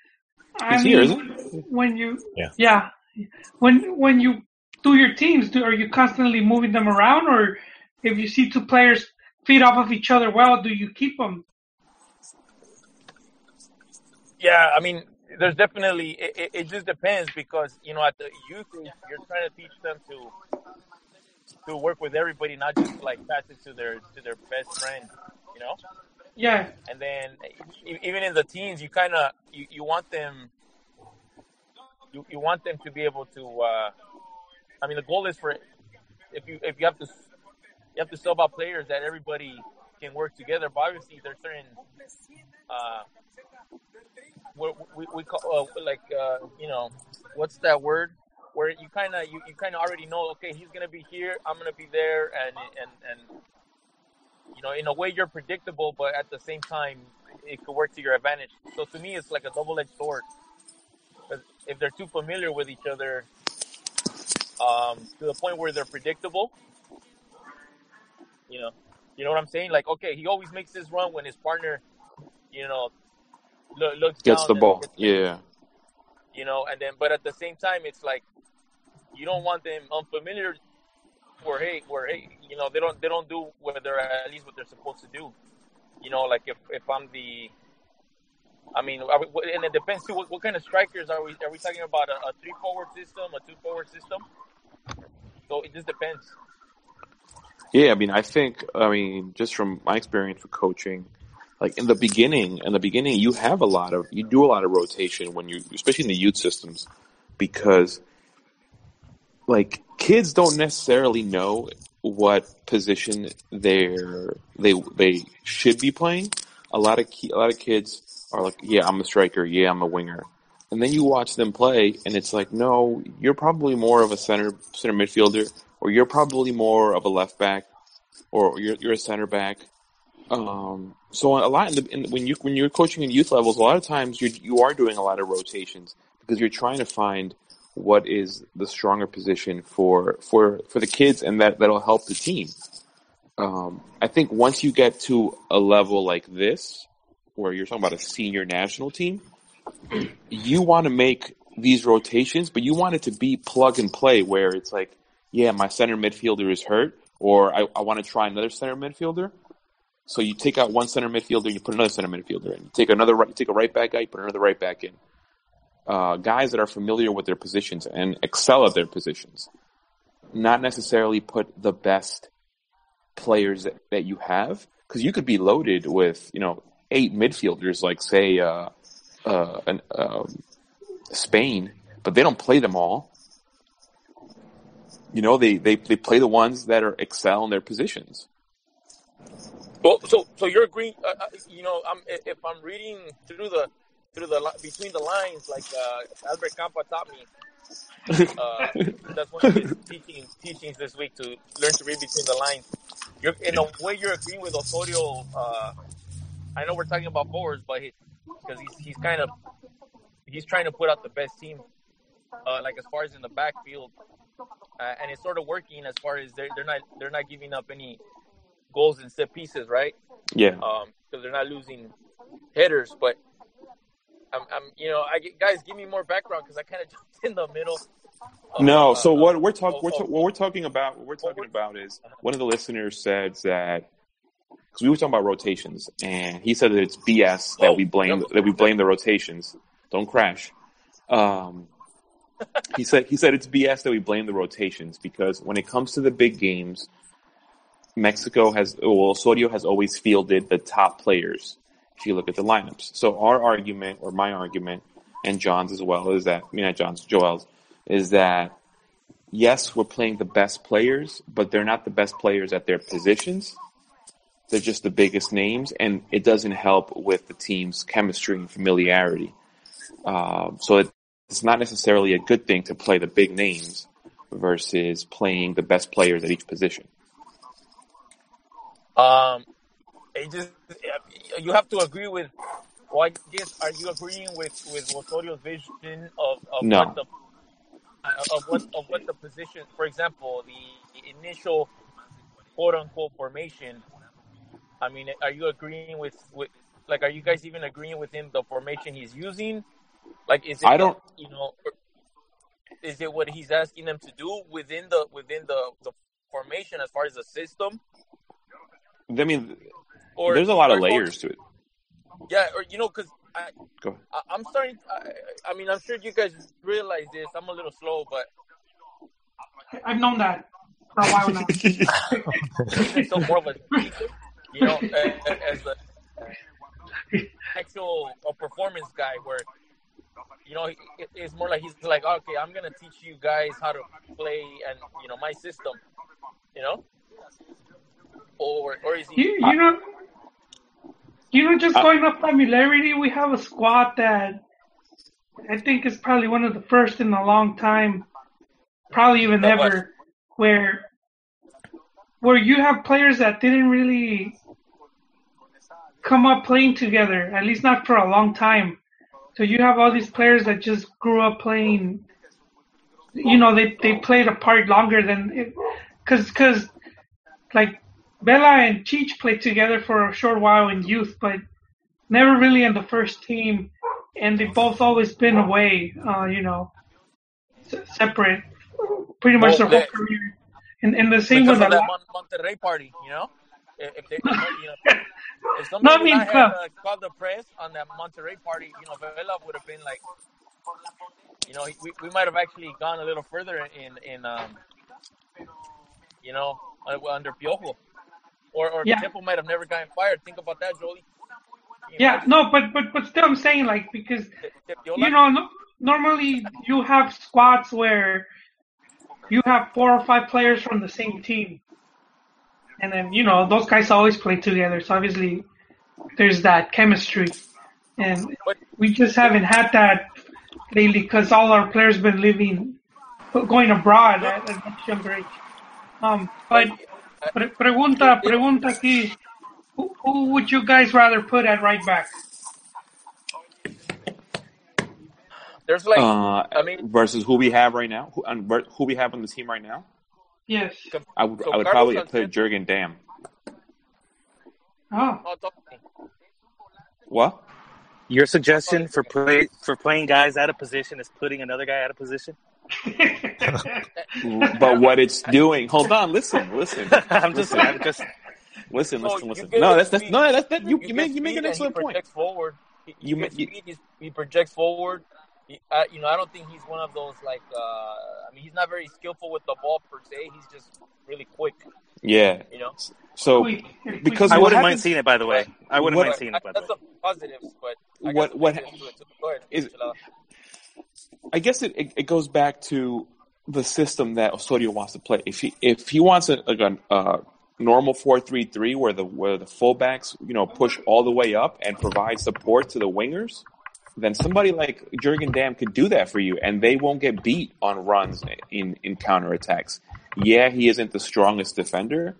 I He's mean, here, isn't he? when you, Yeah. yeah, when when you do your teams, do, are you constantly moving them around, or if you see two players feed off of each other well, do you keep them? Yeah, I mean, there's definitely it, it, it just depends because you know at the youth age you're trying to teach them to to work with everybody, not just like pass it to their to their best friend, you know. Yeah, And then even in the teens, you kind of you, you want them you, you want them to be able to. Uh, I mean, the goal is for if you if you have to you have to sub out players that everybody can work together. But obviously, there's certain uh, what we, we call uh, like uh, you know what's that word where you kind of you, you kind of already know okay he's gonna be here I'm gonna be there and and and you know in a way you're predictable but at the same time it could work to your advantage so to me it's like a double-edged sword if they're too familiar with each other um, to the point where they're predictable you know you know what I'm saying like okay he always makes this run when his partner you know lo- looks Gets the ball. gets- Yeah. you know, and then but at the same time it's like you don't want them unfamiliar where hey where hey you know they don't they don't do what they're at least what they're supposed to do. You know, like if if I'm the I mean, are we, and it depends too. What, what kind of strikers are we? Are we talking about a, a three forward system, a two forward system? So it just depends. Yeah, I mean, I think, I mean, just from my experience with coaching, like in the beginning, in the beginning, you have a lot of, you do a lot of rotation when you, especially in the youth systems, because like kids don't necessarily know what position they're, they, they should be playing. A lot of, a lot of kids are like, yeah, I'm a striker. Yeah, I'm a winger. And then you watch them play and it's like, no, you're probably more of a center, center midfielder, or you're probably more of a left back, or you're, you're a center back. Um, so a lot in the, in, when you when you're coaching in youth levels, a lot of times you you are doing a lot of rotations because you're trying to find what is the stronger position for for for the kids, and that that'll help the team. Um, I think once you get to a level like this, where you're talking about a senior national team, you want to make these rotations, but you want it to be plug and play, where it's like, yeah, my center midfielder is hurt, or I, I want to try another center midfielder. So you take out one center midfielder you put another center midfielder in. You take another right, you take a right back guy, you put another right back in. Uh, guys that are familiar with their positions and excel at their positions. Not necessarily put the best players that, that you have, because you could be loaded with, you know, eight midfielders, like say, uh, uh, an, um, Spain, but they don't play them all. You know, they, they, they play the ones that are excel in their positions. Well, so so you're agreeing. Uh, uh, you know, I'm, if I'm reading through the through the between the lines, like uh, Albert Campa taught me. Uh, that's one of his teaching teachings this week to learn to read between the lines. You're in a way you're agreeing with Osorio. Uh, I know we're talking about forwards, but because he's he's kind of he's trying to put out the best team, uh, like as far as in the backfield, uh, and it's sort of working as far as they're they're not they're not giving up any goals and set pieces, right? Yeah. Um, because they're not losing headers. But I'm, I'm you know, I get- guys give me more background because I kind of jumped in the middle. of, No, uh, so what we're talking ta- of- what we're talking about what we're talking about is one of the listeners said that because we were talking about rotations and he said that it's BS that Oh, we blame yep. that we blame the rotations. Don't crash. Um, he said he said it's BS that we blame the rotations because when it comes to the big games, Mexico has well Osorio has always fielded the top players. If you look at the lineups, so our argument or my argument and John's as well is that I mean not John's Joel's is that yes we're playing the best players, but they're not the best players at their positions. They're just the biggest names, and it doesn't help with the team's chemistry and familiarity. Um, so it, it's not necessarily a good thing to play the big names versus playing the best players at each position. Um, it just you have to agree with. Well, I guess are you agreeing with with Osorio's vision of, of No. what the uh, of what of what the position? For example, the, the initial quote unquote formation. I mean, are you agreeing with with like? Are you guys even agreeing with him the formation he's using? Like, is it I don't- you know? Is it what he's asking them to do within the within the, the formation as far as the system? I mean, Or there's a lot of or- or- layers to it. Yeah, or you know, because I, Go ahead. I, I'm starting. I, I mean, I'm sure you guys realize this. I'm a little slow, but I've known that for a while now. even so, more of a speaker, you know, as, as a actual a performance guy, where you know, it's more like he's like, okay, I'm gonna teach you guys how to play and you know my system, you know, or or is he? You, you know, you know, just Uh, going off familiarity, we have a squad that I think is probably one of the first in a long time, probably even ever, where where you have players that didn't really come up playing together, at least not for a long time. So you have all these players that just grew up playing. You know, they they played apart longer than, because because like Vela and Cheech played together for a short while in youth, but never really in the first team. And they've both always been away, uh, you know, separate, pretty much Well, their whole they- career. And, and the same because of that Mon- Monterrey party, you know. If they, you know, if No, somebody I mean, have uh, called the press on that Monterrey party, you know, Vela would have been like, you know, we, we might have actually gone a little further in in um, you know, uh, under Piojo, or or Yeah. Temple might have never gotten fired. Think about that, Jolie. You yeah, no, but but but still, I'm saying like because you know no, normally you have squads where you have four or five players from the same team, and then you know those guys always play together. So obviously there's that chemistry, and we just haven't had that lately because all our players been living, going abroad at a much younger age. Um, but pre- pregunta, pregunta aquí, who, who would you guys rather put at right back? There's like, Uh, I mean, versus who we have right now, who, and ver- who we have on the team right now, Yes. com- I would so I would Carlos probably Sanchez- put Jurgen Damm. Oh, oh, talk to me. What? Your suggestion for play for playing guys out of position is putting another guy out of position. But what it's doing? Hold on, listen, listen, I'm just, listen, I'm just. listen, So listen, listen. give No, him that's that's speed. no, that's that. You You you make you make an excellent he point. forward. He, he You gets ma- you- speed. He's, he projects forward. He, uh, you know, I don't think he's one of those like. Uh, I mean, he's not very skillful with the ball per se. He's just really quick. Yeah. You know, So Quick. because I wouldn't mind seeing it, by the way. I wouldn't What- mind seeing it, by the that's way. some positives, but I What- some what- negatives to it too. Go ahead, is- I guess it, it, it goes back to the system that Osorio wants to play. If he if he wants a, like a uh, normal four three three where the where the fullbacks you know push all the way up and provide support to the wingers, then somebody like Jurgen Damm could do that for you, and they won't get beat on runs in in counterattacks. Yeah, he isn't the strongest defender,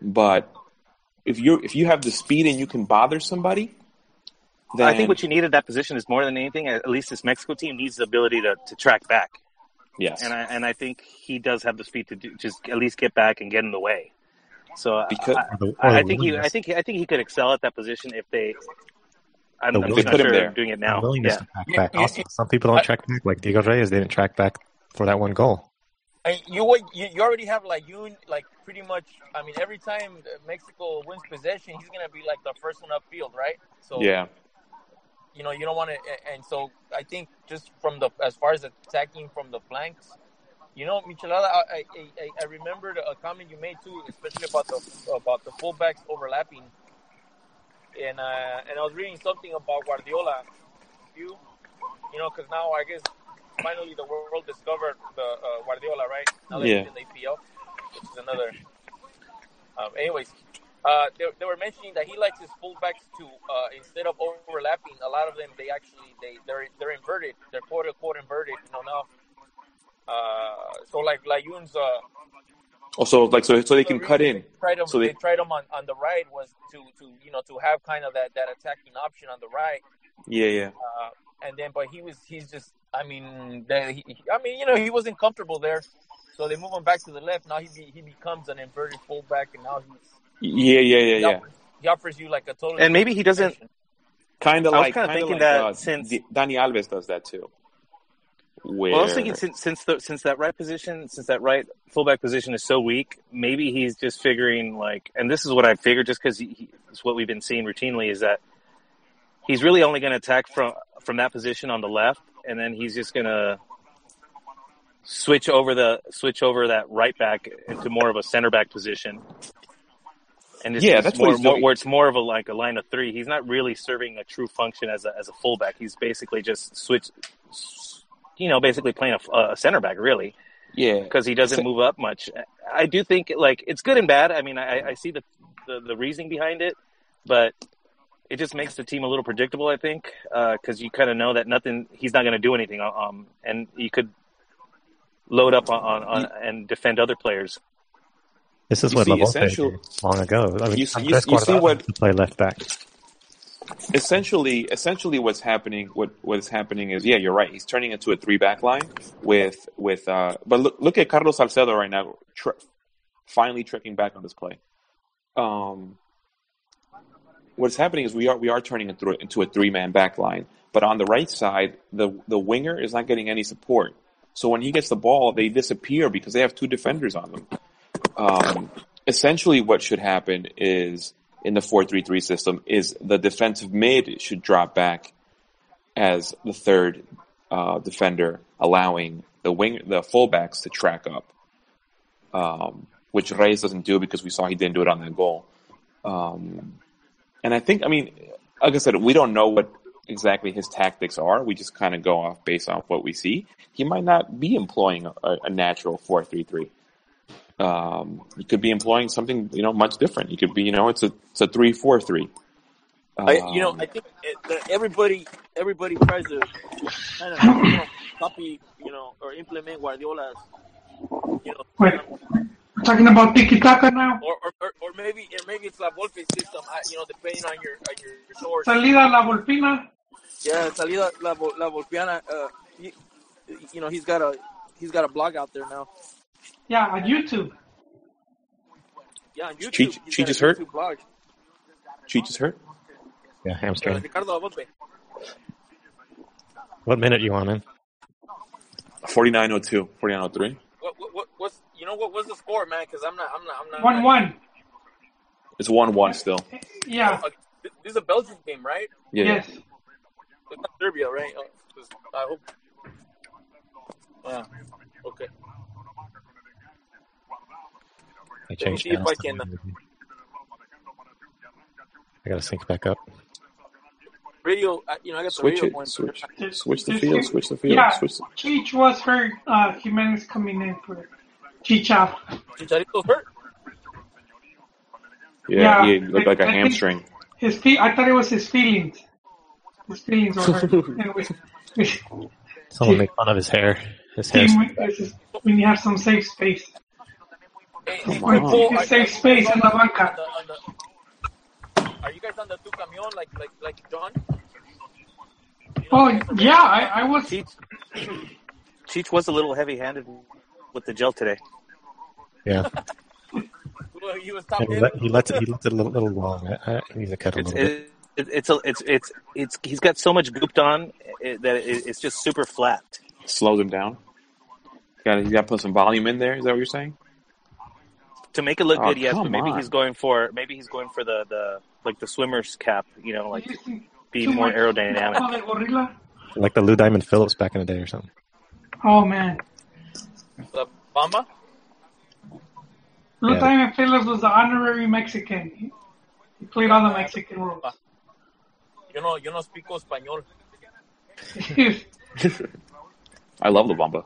but if you if you have the speed and you can bother somebody, then I think what you need at that position is more than anything. At least this Mexico team needs the ability to, to track back, yes, and I and I think he does have the speed to do, just at least get back and get in the way. So I- Because- I, Or the- or I, I think he, I think I think he could excel at that position if they. I'm, The I'm just not Put him sure there. doing it the now. willingness Yeah. to track back. Also, some people don't I- track back. Like Diego Reyes They didn't track back for that one goal. And you, you you already have like you like pretty much. I mean, every time Mexico wins possession, he's gonna be like the first one upfield, right? So yeah. you know you don't want to. And so I think just from the as far as attacking from the flanks, you know, Michelada, I I, I, I remembered a comment you made too, especially about the about the fullbacks overlapping. And uh, and I was reading something about Guardiola. You, you know, because now I guess finally the world discovered the uh, Guardiola, right? Now that Yeah. he's in the EPL, which is another. Um, anyways, uh, they, they were mentioning that he likes his fullbacks to uh, instead of overlapping, a lot of them they actually they they're they're inverted, they're quote unquote inverted. You know now. Uh, so like Layun's uh, Also, like so, so they can the cut in. They tried him, So they, they- tried him on, on the right was to, to you know to have kind of that, that attacking option on the right. Yeah, yeah. Uh, and then, but he was he's just I mean that he, he- I mean you know he wasn't comfortable there, so they move him back to the left. Now he be, he becomes an inverted fullback, and now he's Yeah, yeah, yeah, he, yeah. offers, he offers you like a totally And maybe he doesn't- Kind of I was like, kinda kind thinking like, that uh, since- D- Dani Alves does that too. Where Well, I was thinking since since the, since that right position, since that right fullback position is so weak, maybe he's just figuring like, and this is what I figured, just because it's what we've been seeing routinely, is that he's really only going to attack from from that position on the left, and then he's just going to switch over the switch over that right back into more of a center back position. And it's Yeah, that's what more, he's more doing. where it's more of a like a line of three. He's not really serving a true function as a as a fullback. He's basically just switch, you know, basically playing a, a center back really yeah, because he doesn't So- move up much. I do think like it's good and bad. I mean, I, I see the, the the reasoning behind it, but it just makes the team a little predictable. I think because you kind of know that nothing. He's not going to do anything. Um, and you could load up on, on, on and defend other players. This is You what see, La Volpe essential- did long ago. I mean, You see- you- you see what- used to play left back. Essentially, essentially, what's happening, what what is happening is, yeah, you're right. He's turning into a three back line with with. Uh, but look, look at Carlos Salcedo right now, finally tricking back on this play. Um, what's happening is we are we are turning into a, into a three man back line, but on the right side, the the winger is not getting any support. So when he gets the ball, they disappear because they have two defenders on them. Um, essentially, what should happen is in the four three three system is the defensive mid should drop back as the third uh, defender, allowing the wing the fullbacks to track up, um, which Reyes doesn't do because we saw he didn't do it on that goal. Um, and I think, I mean, like I said, we don't know what exactly his tactics are. We just kind of go off based on what we see. He might not be employing a, a natural four three three. Um, he could be employing something, you know, much different. He could be, you know, it's a it's a three four three. I, you know, Um, I think it, that everybody everybody tries to kind of you know, copy, you know, or implement Guardiola's, you know, Wait, we're talking about tiki taka now. or, or, or, or maybe or maybe it's La Volpe system, you know, depending on your on your, your source. Salida La Volpina. Yeah, Salida La, Vol- La Volpiana. Uh, he, you know, he's got a he's got a blog out there now. Yeah, on YouTube. Yeah, on YouTube. Cheech- he's Cheech is hurt? YouTube blog. Cheech is hurt. Yeah, hamstring. Ricardo La Volpe. What minute you on in? 4902, 4903. What, what, what what's you know what was the score, man? Because I'm not I'm not I'm not. One one. It's 1 1 still. Yeah. Uh, this is a Belgian game, right? Yeah. Yes. It's not Serbia, right? Oh, 'cause I hope. Yeah. Okay. I changed see if channels I to can, I gotta sync back up. Radio, uh, you know, I got the radio it. going. Switch. Just- Switch the field. give- Switch the field. Yeah, Switch. The, Cheech was hurt. Uh, Jimenez coming in for Cheech out. Chicharito's hurt. yeah, Yeah, he looked like a I hamstring. His feet. I thought it was his feelings. His feelings were hurt. we, we, Someone make fun of his hair. His hair. team, we, this is, have some safe space. Hey, Oh, hey, wow. Red It's are- safe space in the banca. on the- on the- Are you guys on the two camion like like like John? You know, Oh you yeah, I, I was. Cheech, Cheech was a little heavy-handed with the gel today. Yeah, Well, He was top and he ten. let he lets it. He lets it a little, little long. I, I need to cut a It's little bit. it, it, it's a, it's it's it's he's got so much gooped on it, that it, it's just super flat. Slows him down. Got to you got to put some volume in there. Is that what you're saying? To make it look Oh, good, yes, but maybe on. he's going for maybe he's going for the, the like the swimmer's cap, you know, like using be too more aerodynamic. of the gorilla. Like the Lou Diamond Phillips back in the day or something. Oh man, The Bamba. Blue Yeah. Diamond Phillips was the honorary Mexican. He, he played all the Mexican roles. Yo no yo no speak español. I love the Lobamba.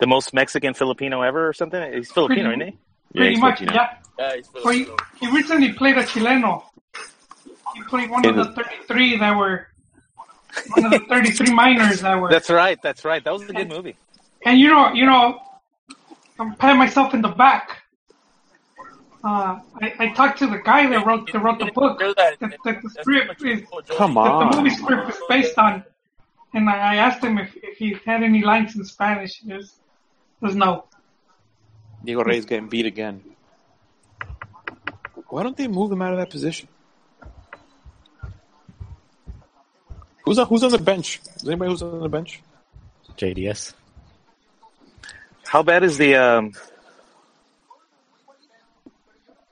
The most Mexican Filipino ever or something. He's Filipino, Pretty- isn't he? Yeah, Pretty he's much, yeah. Yeah, he's he, he recently played a Chileno. He played one of In the 33 that were one of the 33 minors that were. That's right. That's right. That was a good movie. And you know, you know, I'm patting myself in the back. Uh, I, I talked to the guy that wrote that wrote the book that- that, that the script is Come Joey. that on. the movie script is based on. And I I asked him if, if he had any lines in Spanish. There's, there's no. Diego Reyes getting beat again. Why don't they move him out of that position? Who's on, who's on the bench? Is anybody who's on the bench? JDS. How bad is the um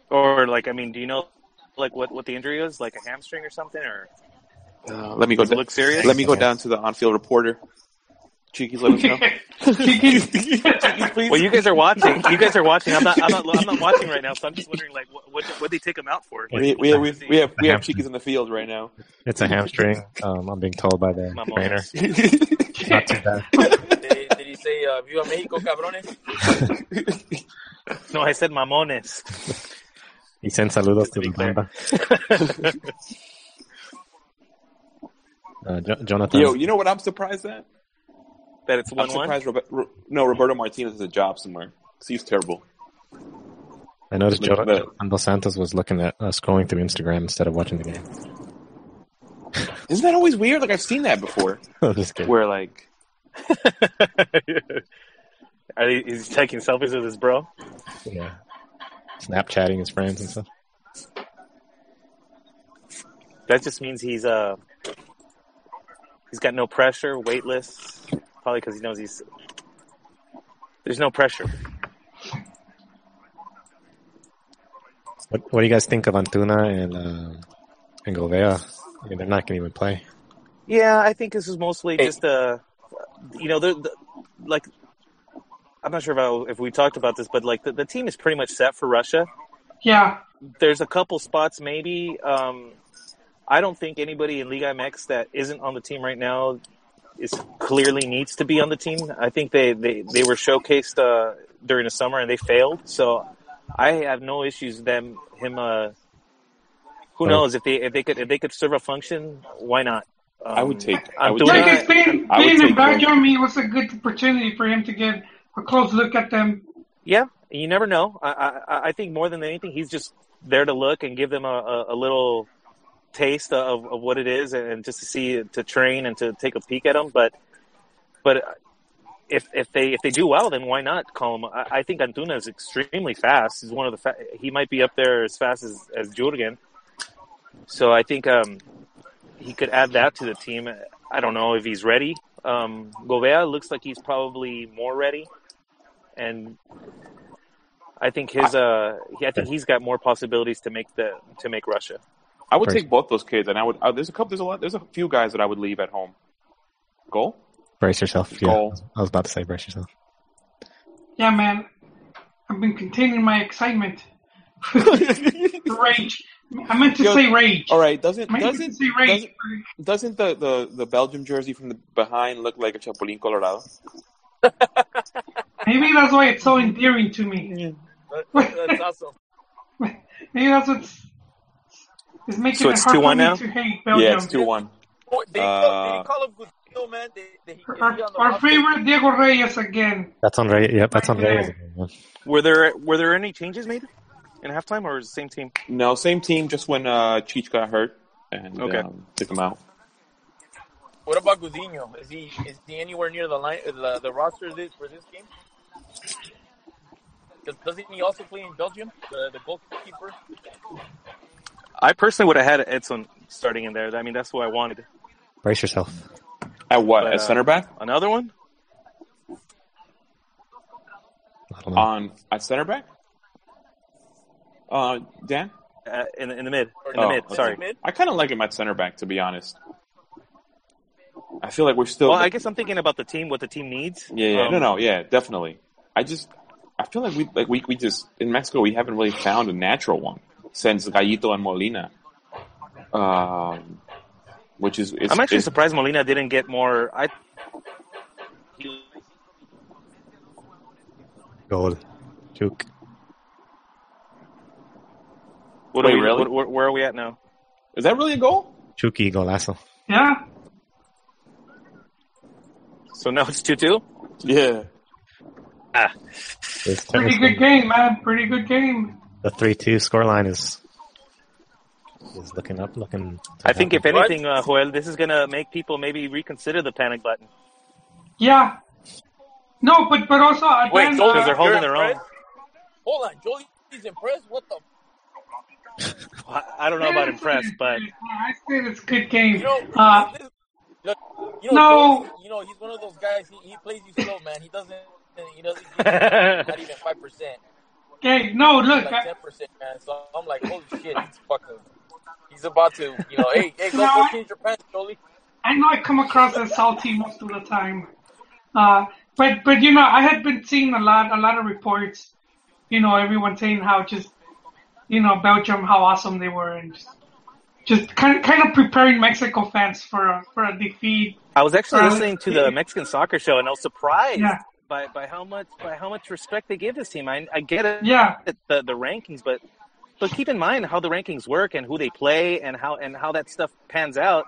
or like I mean, do you know like what what the injury is? Like a hamstring or something or Uh, let me go. Does it look serious? Let me go down to the on-field reporter. Cheeky, let us know. Chicken- Well, you guys are watching. You guys are watching. I'm not I'm not I'm not watching right now, so I'm just wondering like what what what they take him out for? we, we, we, we have we have Cheekies in the field right now. It's a hamstring. Um, I'm being told by the Mamón. trainer. Not too bad. Did, did he say, uh, Viva Mexico, cabrones? No, I said mamones. He sent saludos to the banda. Uh, jo- Jonathan. Yo, you know what I'm surprised at? That it's I'm one one. surprised. Robert, no, Roberto Martinez has a job somewhere. He's terrible. I noticed the- Jonathan the- Dos Santos was looking at uh, scrolling through Instagram instead of watching the game. Isn't that always weird? Like I've seen that before. I'm just kidding. Where like Are they, he's taking selfies with his bro? Yeah. Snapchatting his friends and stuff. That just means he's uh he's got no pressure, weightless. Probably because he knows he's there's no pressure. What, what do you guys think of Antuna and uh, and Govea? I mean, they're not going to even play. Yeah, I think this is mostly Hey. just uh you know, the, the like I'm not sure about if we talked about this, but like the, the team is pretty much set for Russia. yeah, There's a couple spots maybe. Um, I don't think anybody in Liga MX that isn't on the team right now is clearly needs to be on the team. I think they they, they were showcased uh, during the summer and they failed. So I have no issues them him. Uh, who Oh. knows if they if they could if they could serve a function, why not? Um, I would take- I would Antuna- like I being, I would being in take Belgium, it was a good opportunity for him to get a close look at them. Yeah, you never know. I, I, I think more than anything, he's just there to look and give them a, a, a little taste of, of what it is, and just to see to train and to take a peek at them. But but if if they if they do well, then why not call him? I, I think Antuna is extremely fast. He's one of the fa- he might be up there as fast as as Jurgen. So I think um, he could add that to the team. I don't know if he's ready. Um, Govea looks like he's probably more ready, and I think his uh, I think he's got more possibilities to make the to make Russia. I would First. take both those kids, and I would. Uh, there's a couple. There's a lot. There's a few guys that I would leave at home. Goal. Brace yourself. Yeah, Goal. I was about to say brace yourself. Yeah, man, I've been containing my excitement. rage. I meant to Yo, say rage. All right. Doesn't I meant doesn't say rage. doesn't, doesn't the, the the Belgium jersey from the behind look like a Chapulín Colorado? Maybe that's why it's so endearing to me. That- That's awesome. Maybe that's what's is making So it's hard 2-1 me now? to hate Belgium. Yeah, it's two one. Oh, They, Uh, they call him Gudino, man. They, they, Our, our favorite Diego Reyes again. That's on Ray. Yeah, that's on Ray. Were there were there any changes made in halftime, or is it the same team? No, same team. Just when uh, Cheech got hurt and Okay. um, took him out. What about Gudino? Is he is he anywhere near the line the, the roster this, for this game? Does- Doesn't he also play in Belgium? The, the goalkeeper. I personally would have had Edson starting in there. I mean, that's what I wanted. Brace yourself. At what? But, At uh, center back? Another one? I don't know. On at center back? Uh, Dan. Uh, in, the- in the mid. Or In the Oh, mid, sorry. Mid? I kind of like him at center back, to be honest. I feel like we're still. Well, I guess I'm thinking about the team, what the team needs. Yeah, yeah, Um, no, no, yeah, definitely. I just, I feel like we, like we, we just in Mexico we haven't really found a natural one since Gallito and Molina, um, which is, is I'm actually is- surprised Molina didn't get more. I Goal. Juke. What Wait, are we, really? what- where, where are we at now? Is that really a goal? Chucky golazo. Yeah. So now it's two two. Yeah. Ah, Pretty good game, man. Pretty good game. The three-two scoreline is is looking up, looking. I think if anything, uh, Joel, this is gonna make people maybe reconsider the panic button Yeah. No, but but also again, Wait, uh, Joel, because they're holding you're their own. Hold on, Joey's impressed. What the? I I don't know about impressed, but I said it's a good game. You know, Uh, this, look, you know, no. Joey, you know, he's one of those guys. He, he plays you slow, man. He doesn't. He doesn't. He doesn't not even five percent, okay, no, look, like ten percent, man. So I'm like, holy shit, he's fucking. He's about to, you know, hey, hey, go, No, go I- change your pants, Joey. I know I come across as salty most of the time. Uh, but but you know, I had been seeing a lot a lot of reports. You know, everyone saying how just you know Belgium how awesome they were and just, just kind of kind of preparing Mexico fans for a, for a defeat. I was actually Uh, listening to the Mexican soccer show, and I was surprised Yeah. By, by how much by how much respect they give this team. I, I get it, Yeah, the the rankings, but but keep in mind how the rankings work and who they play and how and how that stuff pans out.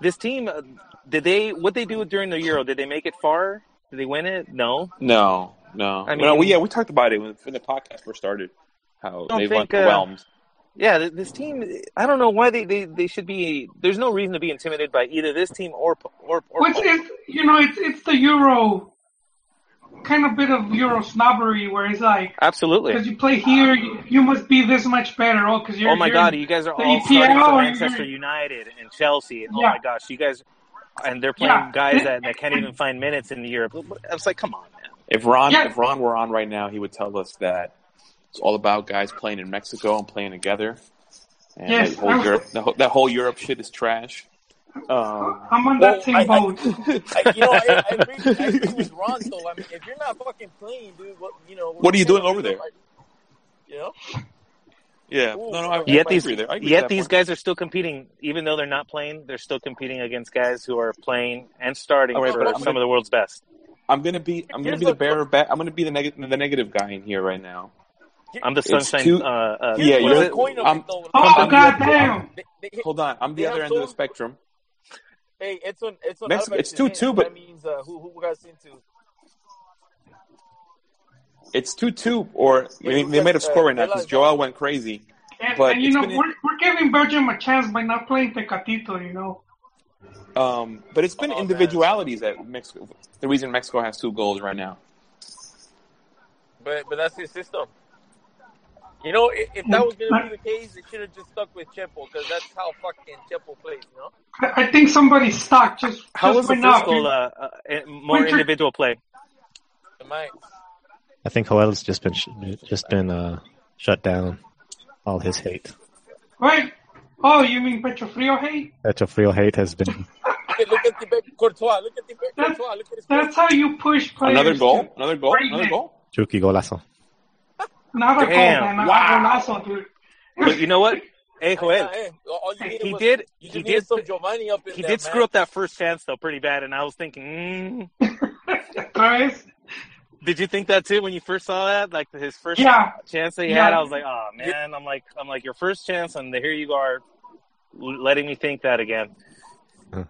This team, uh, did they what they do during the Euro? Did they make it far? Did they win it? No. No, no. I I mean, mean- we, yeah, we talked about it when, when the podcast first started. How they've think, uh. Yeah, this team. I don't know why they, they, they should be. There's no reason to be intimidated by either this team or or or. which is you know it's it's the Euro kind of bit of Euro snobbery where it's like Absolutely. because you play here you, you must be this much better. Oh, because you're Oh my you're- God, you guys are all EPL starting from Manchester United and Chelsea. And, Oh my gosh, you guys, and they're playing Yeah. guys that, that can't even find minutes in Europe. I was like, come on, man. If Ron, Yeah. if Ron were on right now, he would tell us that it's all about guys playing in Mexico and playing together. And Yes, that whole Europe, that whole, that whole Europe shit is trash. Um, I'm on Well, that same I- I- boat. I, you know, I, I, agree, I agree with Ron. though. I mean, if you're not fucking playing, dude, what you know? What are you doing over there? You know, yeah, Ooh. no, no, I, Yet I these, agree there. I agree yet these part. guys are still competing, even though they're not playing. They're still competing against guys who are playing and starting All right, for I'm some gonna- of the world's best. I'm gonna be, I'm gonna be the the- bearer of. I'm gonna be the negative, the negative guy in here right now. I'm the It's sunshine. too- uh, uh, Yeah, you're the coin of I'm- it, though. Oh I'm the god other- damn! They- they- Hold on, I'm the They other have end of the spectrum. Hey, it's on. It's on. Mex- it's 2-2, but- that means uh, who who got into? It's two two, or Yeah, they, you they got, made a uh, score right now because Joel went crazy. And, But and you know, we're, we're giving Belgium a chance by not playing Tecatito, you know. Um, but it's been Oh, man. individualities that Mexico. The reason Mexico has two goals right now. But but that's his system. You know, if, if that was gonna be the case, they should have just stuck with Chepo because that's how fucking Chepo plays. You know. I, I think somebody's stuck just, How just was the right now. first goal? Uh, uh, more Winter- individual play. Am I? I think Joel's just been sh- just been uh, shut down. All his hate. Right? Oh, you mean Petrofrio hate? Petrofrio hate has been Look at, look at the Courtois. Look at the That's- Courtois. Look at his That's how you push players. Another goal, another goal, another goal. Chucky golazo. Not a Damn. goal, man. Wow. A golazo, dude. But you know what? Hey, Joel, all you he was- did. You He did. some Giovanni up in He there, did man. screw up that first chance though, pretty bad. And I was thinking, mm, Otra vez. did you think that too when you first saw that? Like his first Yeah. chance that he Yeah. had, I was like, oh man, I'm like, I'm like your first chance, and here you are, letting me think that again.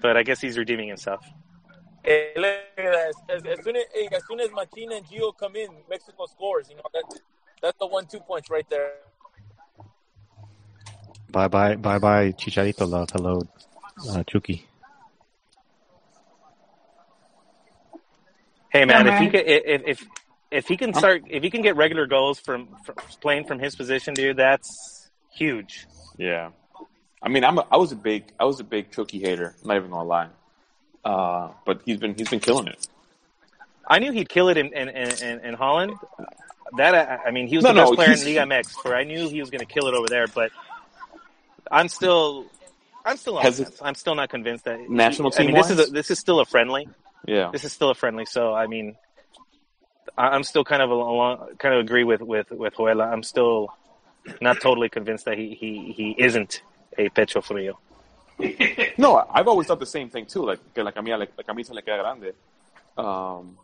But I guess he's redeeming himself. Hey, look at that. As, as, soon as, hey, as soon as Machina and Gio come in, Mexico scores. You know that that's the one two punch right there. Bye bye bye bye Chicharito love. Hello, uh, Chucky. Hey man, Yeah, if he can, if if if he can start, if he can get regular goals from, from playing from his position, dude, that's huge. Yeah, I mean, I'm a, I was a big I was a big Chucky hater. I'm not even gonna lie. Uh, but he's been he's been killing it. I knew he'd kill it in in, in, in Holland. That I, I mean, he was No, the best no, player in Liga MX, where I knew he was going to kill it over there. But I'm still, I'm still on I'm still not convinced that National I mean, this is a, this is still a friendly. Yeah, This is still a friendly. So I mean, I'm still kind of along, kind of agree with with with Joela. I'm still not totally convinced that he he he isn't a pecho frio. No, I've always thought the same thing too. Like que la camisa, like la camisa le queda grande. Um,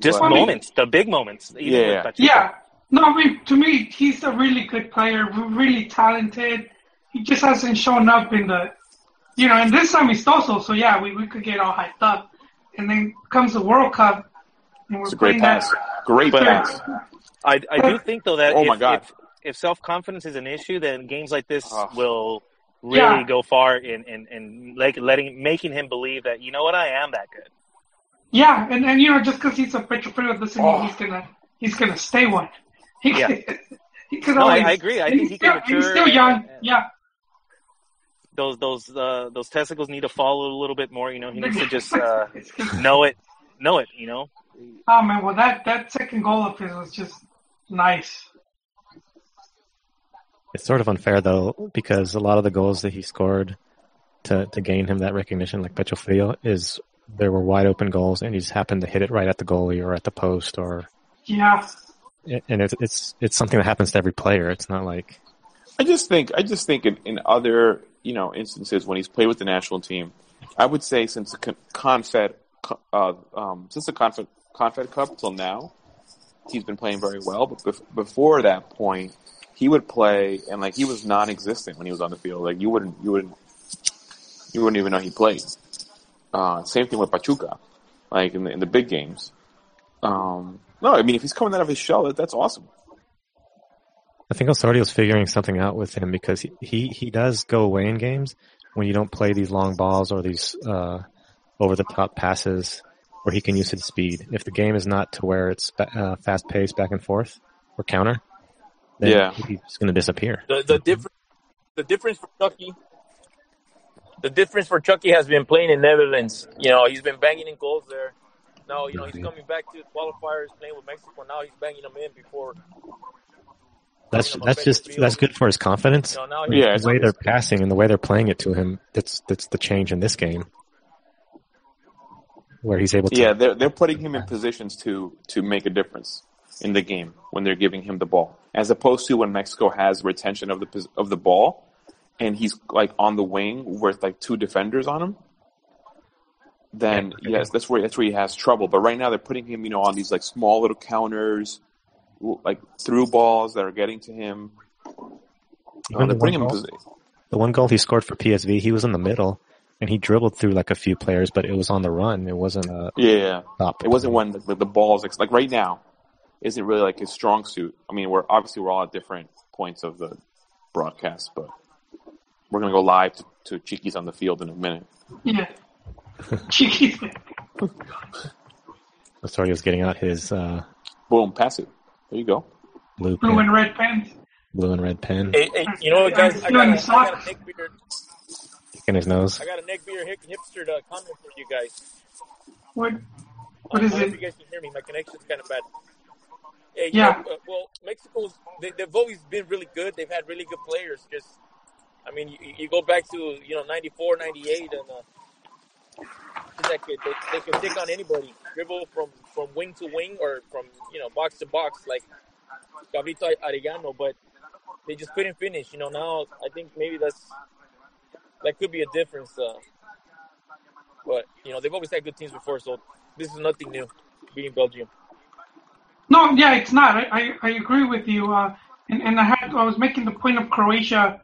Just but- moments, the big moments. even Yeah. with Yeah. No, I mean to me, he's a really good player, really talented. He just hasn't shown up in the, you know, in this amistoso. So yeah, we, we could get all hyped up, and then comes the World Cup, and we're It's a great playing that- pass. Great But- pass. I, I do think though that Oh if, my God. if, if self confidence is an issue, then games like this Oh. will really Yeah. go far in, in, in like letting making him believe that you know what I am that good. Yeah, and, and you know, just because he's a Petrofilo doesn't Oh. he's gonna he's gonna stay one. He, Yeah. he could No, I- always. I agree. I and think he's he can still, He's still young. and- yeah. Those those uh, those testicles need to follow a little bit more. You know, he needs to just uh, know it, know it. You know, oh man, well that that second goal of his was just nice. It's sort of unfair though because a lot of the goals that he scored to to gain him that recognition, like Petrofrio, is there were wide open goals and he just happened to hit it right at the goalie or at the post or Yeah. and it's it's it's something that happens to every player. It's not like I just think I just think in, in other you know instances when he's played with the national team, I would say since the Confed uh, um, since the Confed Confed Cup till now, he's been playing very well. But bef- before that point, he would play and like he was non-existent when he was on the field. Like you wouldn't you wouldn't you wouldn't even know he played. Uh, same thing with Pachuca, like in the in the big games. Um, no, I mean if he's coming out of his shell, that, that's awesome. I think Osorio's figuring something out with him because he, he, he does go away in games when you don't play these long balls or these uh, over the top passes where he can use his speed. If the game is not to where it's uh, fast paced back and forth or counter, then Yeah. he's going to disappear. The the difference the difference for Chucky the difference for Chucky has been playing in Netherlands. You know, he's been banging in goals there. Now, you know, he's coming back to the qualifiers, playing with Mexico. Now he's banging them in before. That's that's just Petrofilo. that's good for his confidence. You know, now Yeah, the way they're passing and the way they're playing it to him, that's that's the change in this game, where he's able to. Yeah, they're they're putting him in positions to to make a difference in the game when they're giving him the ball, as opposed to when Mexico has retention of the of the ball, and he's like on the wing with like two defenders on him. Then yes, that's where that's where he has trouble. But right now they're putting him, you know, on these like small little counters, like through balls that are getting to him. Uh, Even the him one in goal- The one goal he scored for PSV, he was in the middle and he dribbled through like a few players, but it was on the run. It wasn't a Yeah, stop. it wasn't when the, the balls like right now isn't really like his strong suit. I mean, we're obviously we're all at different points of the broadcast, but we're gonna go live to, to Chiquis on the field in a minute. Yeah. Cheeky. Osorio's getting out his uh, Boom, pass it. There you go. blue Blue and red pens. blue and red pen Hey, hey, you know what, guys? I got, a, I got a neck beard. in his nose. I got a neck beard hip, hipster uh, comment for you guys. What? What is I don't it? if you guys can hear me. My connection's kind of bad. Hey, Yeah. uh, well, Mexico's they, they've always been really good. They've had really good players. Just, I mean, you, you go back to you know '94, '98, and uh, that they, they can take on anybody, dribble from from wing to wing or from you know box to box like Cabrito Arellano, but they just couldn't finish. You know, now I think maybe that's that could be a difference. Uh, but you know, they've always had good teams before, so this is nothing new. Being Belgium. No, yeah, it's not. I, I, I agree with you. Uh, and, and I had I was making the point of Croatia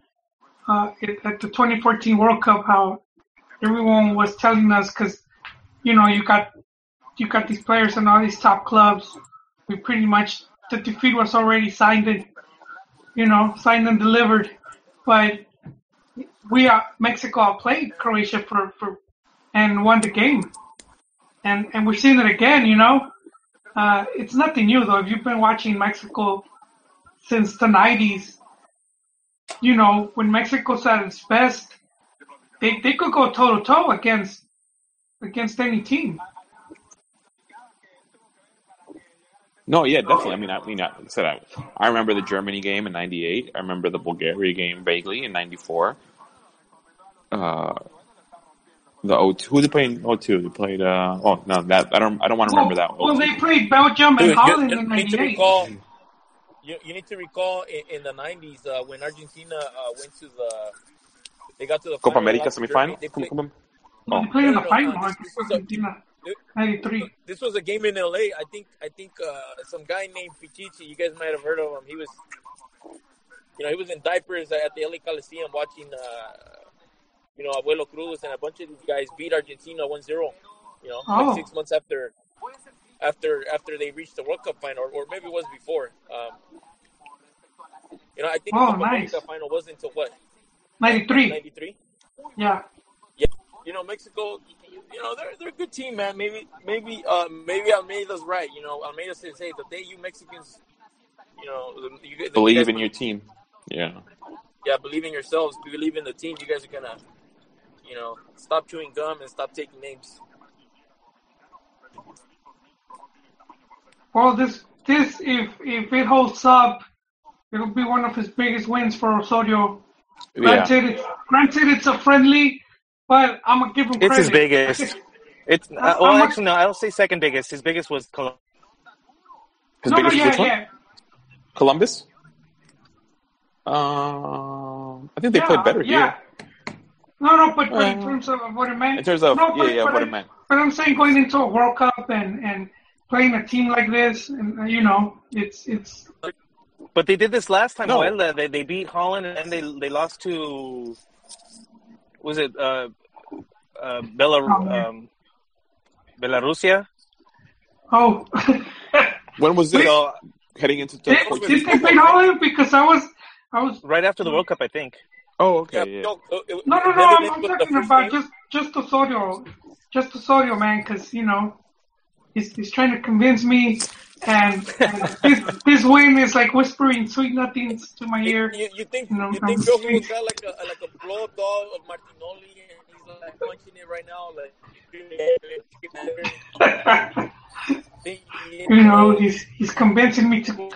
uh, at, the 2014 World Cup how everyone was telling us because you know you got you got these players and all these top clubs. We pretty much the defeat was already signed and you know signed and delivered, but we are Mexico played Croatia for, for and won the game, and and we're seeing it again. You know. Uh, it's nothing new though. If you've been watching Mexico since the '90s, you know when Mexico's at its best, they they could go toe to toe against against any team. No, yeah, definitely. I mean, I mean, I said I, I remember the Germany game in '98. I remember the Bulgaria game vaguely in '94. Uh, the O2. Who they played in O2? They played. Uh, oh no, that I don't. I don't want to remember that. Well, O2. they played Belgium and Dude, you, Holland you in need to '98. recall. You, you need to recall in, in the '90s uh, when Argentina uh, went to the. They got to the Copa America semifinal. They played, Copa- They Oh, played in the final no, this was a- Argentina. 93. this was a game in LA. I think I think uh, some guy named Pichichi. You guys might have heard of him. He was, you know, he was in diapers at the LA Coliseum watching, uh, you know, Abuelo Cruz and a bunch of these guys beat Argentina 1-0. You know, Oh. like six months after after after they reached the World Cup final, or, or maybe it was before. Um, you know, I think Oh, the Copa nice. America final was until what 93. '93. Yeah. Yeah. you know, Mexico, you know, they're they're a good team, man. Maybe maybe uh, maybe Almeida's right. You know, Almeida says, hey, the day you Mexicans, you know, the- you, guys- Believe you guys in your team. Yeah. yeah, believe in yourselves, believe in the team. You guys are gonna, you know, stop chewing gum and stop taking names. Well, this this if if it holds up, it'll be one of his biggest wins for Osorio. Yeah. Granted, it's, granted it's a friendly, but I'm gonna give him credit. It's his biggest. It's uh, How well, much- actually, no. I'll say second biggest. His biggest was Colombia. His no, no, biggest yeah, which one? yeah, Columbus. Um, I think they yeah, played better yeah. here. No, no, but, but in terms of what it meant. In terms of no, but, yeah, but what I- it meant. But I'm saying going into a World Cup and and playing a team like this, and uh, you know, it's it's But they did this last time. No. Well, they they beat Holland and they they lost to. Was it uh, uh, Belar Oh, um, Belarusia? oh. When was this? So Heading into Did, did they beat Holland? Because I was I was right after the World Cup, I think. Oh, okay. Yeah. no, it- it- No, no, no. I'm, I'm talking about game. just just Osorio, just Osorio, man, because you know he's he's trying to convince me, and, and this this win is like whispering sweet nothings to my ear. You, you think No, you I'm think Joe got like a like a blow up doll of Martinoli and he's like punching it right now, like you know, he's he's convincing me to,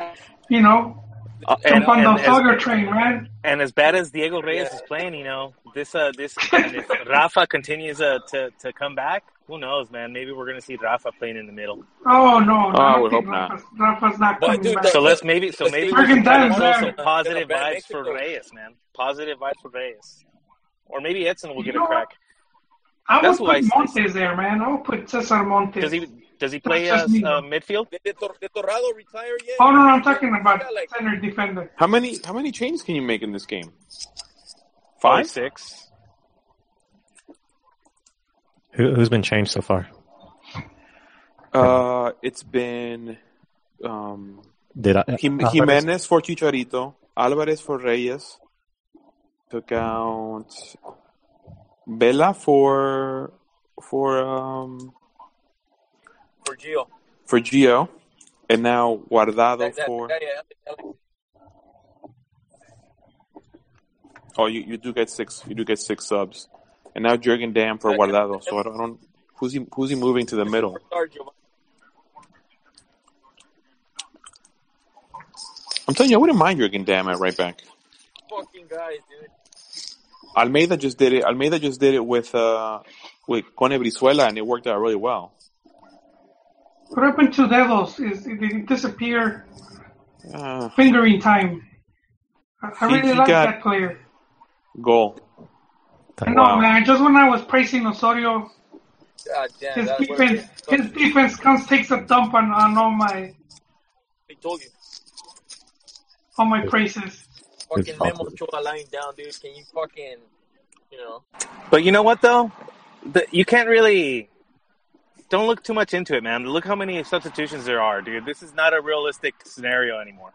you know, Uh, and, jump on and the as, train, man. and as bad as Diego Reyes Yeah. is playing, you know, this uh this and if Rafa continues uh, to to come back, who knows, man? Maybe we're gonna see Rafa playing in the middle. Oh no, no Oh, I I don't would think hope not. Rafa's, Rafa's not But, coming dude, back. So let's maybe so maybe we Friggin' can try to there. some positive Gonna vibes for Reyes, man. Positive vibes for Reyes, or maybe Edson will You get a crack. I would that's who put see. Montes there, man. I would put Cesar Montes. Does he does he play That's uh, just me. uh, midfield? Did, did, Tor- did Torrado retire yet? Oh no, no, I'm talking about Yeah, like- center defender. How many how many changes can you make in this game? Probably Five. six. Who, who's been changed so far? Uh, it's been um, Did I, Jim- Alvarez- Jimenez for Chicharito, Alvarez for Reyes. Took out Vela for for um For Gio. for Gio, and now Guardado That, that, for. that, yeah, Oh, you, you do get six. You do get six subs, and now Jurgen Damm for Guardado. So I don't, I don't. Who's he? Who's he moving to the middle? I'm telling you, I wouldn't mind Jurgen Damm at right back. Fucking guys, dude. Almeida just did it. Almeida just did it with uh with Cono Brizuela, and it worked out really well. What happened to Devils? Is did he disappear? Uh, Fingering time. I, I really like that player. goal. I know, Wow. man. Just when I was praising Osorio, God damn, his that was defense, his defense comes takes a dump on, on all my He told you. all my praises. Fucking It's Memo awful. Ochoa lying down, dude. Can you fucking, you know? But you know what though, the, you can't really. Don't look too much into it, man. Look how many substitutions there are, dude. This is not a realistic scenario anymore.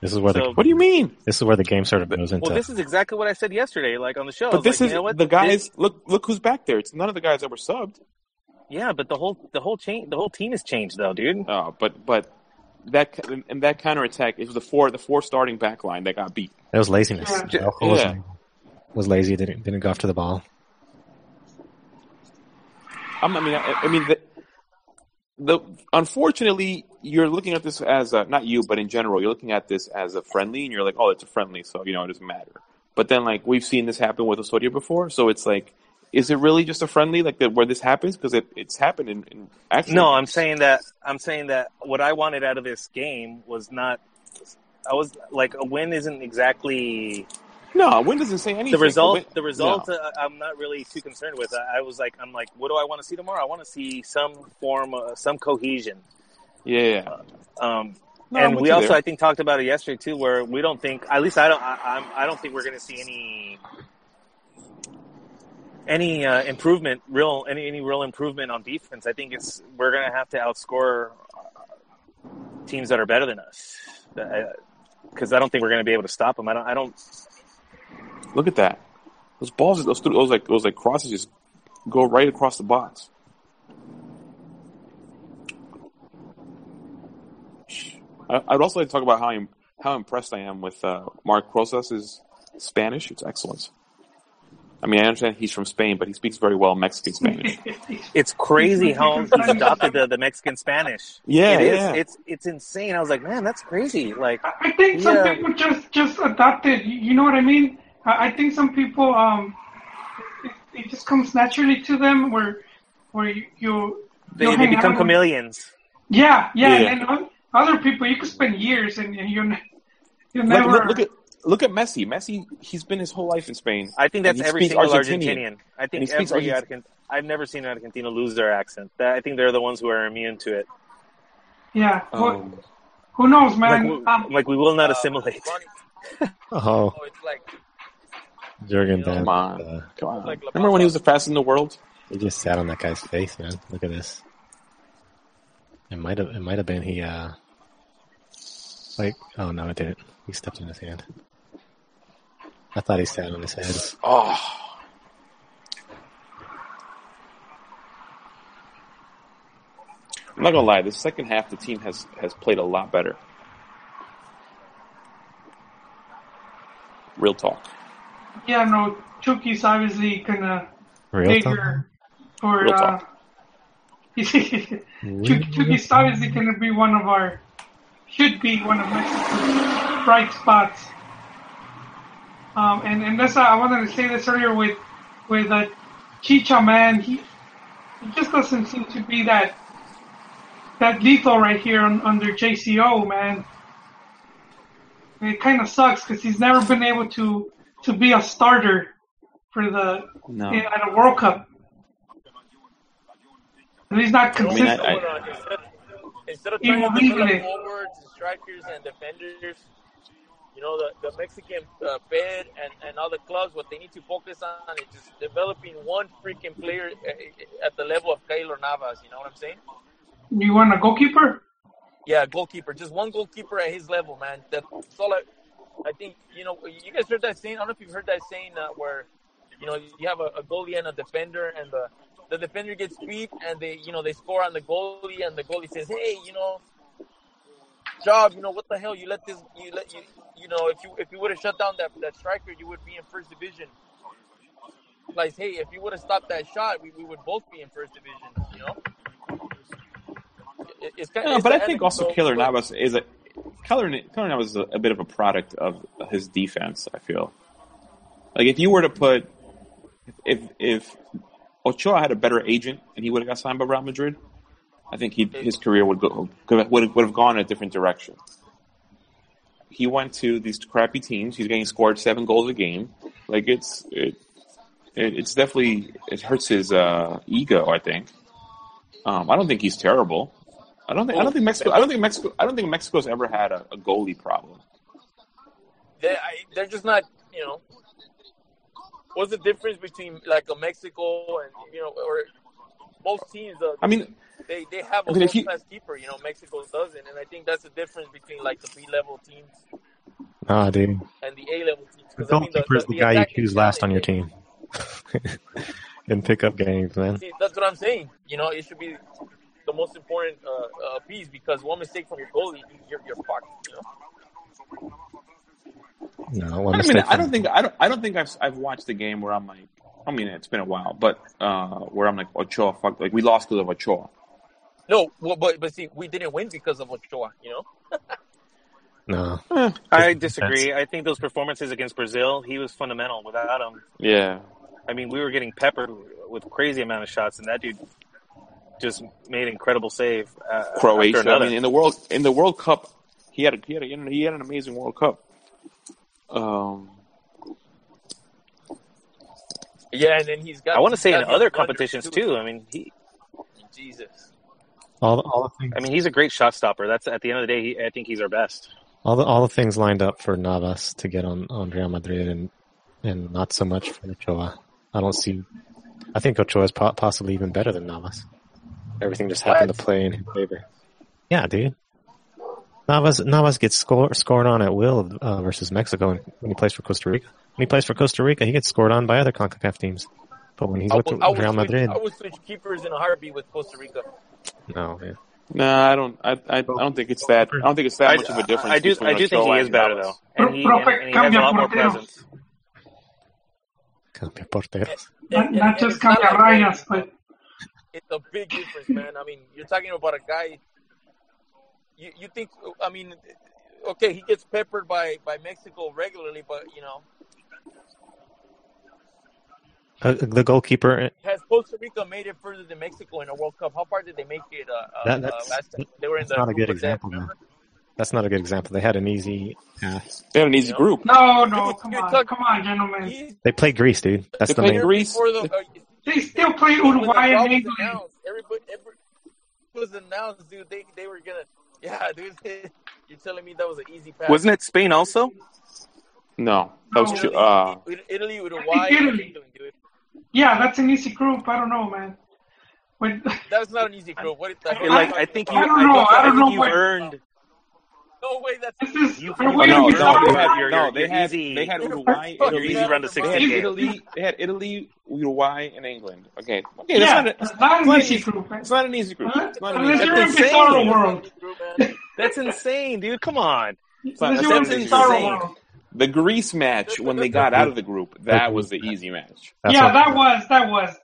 This is where So- the What do you mean? this is where the game sort of goes into. Well, this is exactly what I said yesterday, like on the show. But this like, is you know what? the guys. This- look, look who's back there. It's none of the guys that were subbed. yeah, but the whole the whole chain the whole team has changed though, dude. Uh, but but that and that counter attack is the four the four starting back line that got beat. it was laziness. Yeah. Araujo was, was lazy. Didn't didn't go after the ball. I'm, I mean, I, I mean, the, the unfortunately, you're looking at this as a, not you, but in general, you're looking at this as a friendly, and you're like, oh, it's a friendly, so you know it doesn't matter. But then, like we've seen this happen with Osorio before, so it's like, is it really just a friendly, like where this happens? Because it, it's happened in, in actually. No, I'm saying that I'm saying that what I wanted out of this game was not. I was like a win isn't exactly No, win doesn't say anything. The result, the result, no. uh, I'm not really too concerned with. I, I was like, I'm like, what do I want to see tomorrow? I want to see some form, of, some cohesion. Yeah, yeah. Um, No, and we also, there. I think, talked about it yesterday too, where we don't think, at least I don't, I, I'm, I don't think we're going to see any, any uh, improvement, real, any any real improvement on defense. I think it's we're going to have to outscore uh, teams that are better than us, because I don't think we're going to be able to stop them. I don't, I don't. Look at that. Those balls, those, those like those like crosses just go right across the box. I, I'd also like to talk about how I'm, how impressed I am with uh, Marc Crosas's Spanish. It's excellent. I mean, I understand he's from Spain, but he speaks very well Mexican Spanish. It's crazy how he's adopted the, the Mexican Spanish. Yeah, it is. yeah. It's it's insane. I was like, man, that's crazy. Like, I think some Yeah. people just just adopted. You you know what I mean? I I think some people um, it, it just comes naturally to them where where you, you they, they become out with- chameleons. Yeah, yeah, Yeah. and then other people you could spend years and, and you'll you'll Look, never. look, look at look at Messi. Messi, he's been his whole life in Spain. I think that's And he every speaks single Argentinian. Argentinian. I think speaks every Argent- Argent- I've never seen an Argentina lose their accent. That- I think they're the ones who are immune to it. yeah, who, Um, who knows, Like, man? we, um, like we will not Uh, assimilate. Ronnie, Oh, oh, it's like Jurgen Come Damm. come on, Uh, come on. like Remember when he was the fastest in the world? he just sat on that guy's face, man. Look at this. It might have. It might have been he. uh Like, oh no, it didn't. He stepped in his hand. I thought he sat on his head. Oh. I'm not gonna lie. The second half, the team has has played a lot better. Real talk. Yeah, no, Chucky's obviously of Real bigger for. Real uh, Chucky's obviously to be one of our, should be one of Mexico's bright spots. Um, and and that's I wanted to say this earlier with with uh, Chicha man. He he just doesn't seem to be that that lethal right here on, under JCO man. And it kind of sucks because he's never been able to to be a starter for the No. in, at a World Cup. And he's not mean, I- consistent. I- uh, instead, instead of You trying to believe develop forwards, and strikers, and defenders, you know, the, the Mexican uh, Fed and, and other clubs, what they need to focus on is just developing one freaking player uh, at the level of Keylor Navas. You know what I'm saying? you want a goalkeeper? Yeah, goalkeeper. Just one goalkeeper at his level, man. That's all I. I think you know. You guys heard that saying? I don't know if you've heard that saying uh, where, you know, you have a, a goalie and a defender, and the the defender gets beat, and they, you know, they score on the goalie, and the goalie says, "Hey, you know, job, you know, what the hell? You let this, you let you, you know, if you if you would have shut down that that striker, you would be in first division." Like, hey, if you would have stopped that shot, we, we would both be in first division. You know. It- It's kind it's but I think also Keylor Navas is a Keylor Navas is a, a bit of a product of his defense. I feel like if you were to put if if Ochoa had a better agent and he would have got signed by Real Madrid, I think he his career would go would would have gone in a different direction. He went to these crappy teams. He's getting scored seven goals a game. Like it's it, it it's definitely it hurts his uh, ego. I think. Um, I don't think he's terrible. I don't think I don't think Mexico I don't think Mexico I don't think Mexico's ever had a, a goalie problem. they I, they're just not you know what's the difference between like a Mexico and you know or most teams uh, I mean, they they have a I mean, if world you- class keeper you know Mexico doesn't and I think that's the difference between like the B level teams Nah, dude. and the A level teams The 'Cause, I mean, goalkeeper is the, guy you choose last on your talent- team. and pick up games, man. See, that's what I'm saying. You know, it should be the most important uh, uh, piece because one mistake from your goalie, you're, you're fucked. You know. No, one I mean, mistake I don't think I don't I don't think I've I've watched the game where I'm like I mean it's been a while, but uh, where I'm like Ochoa fuck like we lost because of Ochoa. No, well, but but see, we didn't win because of Ochoa. You know. No. I Just disagree. I think those performances against Brazil, he was fundamental. Without him, Yeah, I mean, we were getting peppered with crazy amount of shots, and that dude just made an incredible save. Uh, after Croatia. I mean, in the world in the World Cup, he had a, he had a, he had an amazing World Cup. Um, Yeah, and then he's got. I want to say in other his runners, competitions too. I mean, he. Jesus. All the, all the things, I mean, he's a great shot stopper. That's at the end of the day. He, I think he's our best. all the all the things lined up for Navas to get on on Real Madrid, and and not so much for Ochoa. I don't see. I think Ochoa is po- possibly even better than Navas. Everything just happened What? to play in his favor. Yeah, dude. Navas Navas gets score, scored on at will uh, versus Mexico when, when he plays for Costa Rica. When he plays for Costa Rica, he gets scored on by other Concacaf teams. But when he's I with would, I would Real switch, Madrid, I would switch keepers in a heartbeat with Costa Rica. no, man. No, I don't. I, I, I don't think it's that. I don't think it's that I, much of a difference. I do. I do think he is better though, and he, and, and he has a lot more presence. Cambia porteros. Not, not just cambia like- rayas, but It's a big difference, man. I mean, you're talking about a guy. You you think? I mean, okay, he gets peppered by by Mexico regularly, but you know, Uh, the goalkeeper has Costa Rica made it further than Mexico in a World Cup? How far did they make it? Uh, uh, That- uh, that's- last time they were in that's the not a good example, man. That's not a good example. They had an easy path. They had an easy You know? group. no, no, come on, come on, gentlemen. They played Greece, dude. That's They the played main. Greece. before the, uh, They still play when the Uruguay and was England. announced, everybody, every, it was announced, dude. They they were gonna, yeah, dude. You're telling me that was an easy pass? Wasn't it Spain also? No, that was No. too. Italy, Uh, Italy, Uruguay, I think and Italy. England, dude. Yeah, that's an easy group. I don't know, man. When, That's not an easy group. What the hell? Like I think you. I I, don't know. I I don't know you've what- earned. No way. That's You- are you- no, you- no, they had, your- no, your they had, easy- they had Uruguay, fucking Italy, easy run to they had. Italy, they had Italy, Uruguay, and England. Okay, okay, that's not, a, it's not an easy easy. group. It's not an easy group. It's not an easy you're in That's insane. World. That's insane, dude. Come on. It's not- Unless in not an easy Bizarro group. World. The Greece match when they got out of the group, that was the easy match. That's yeah, that was that was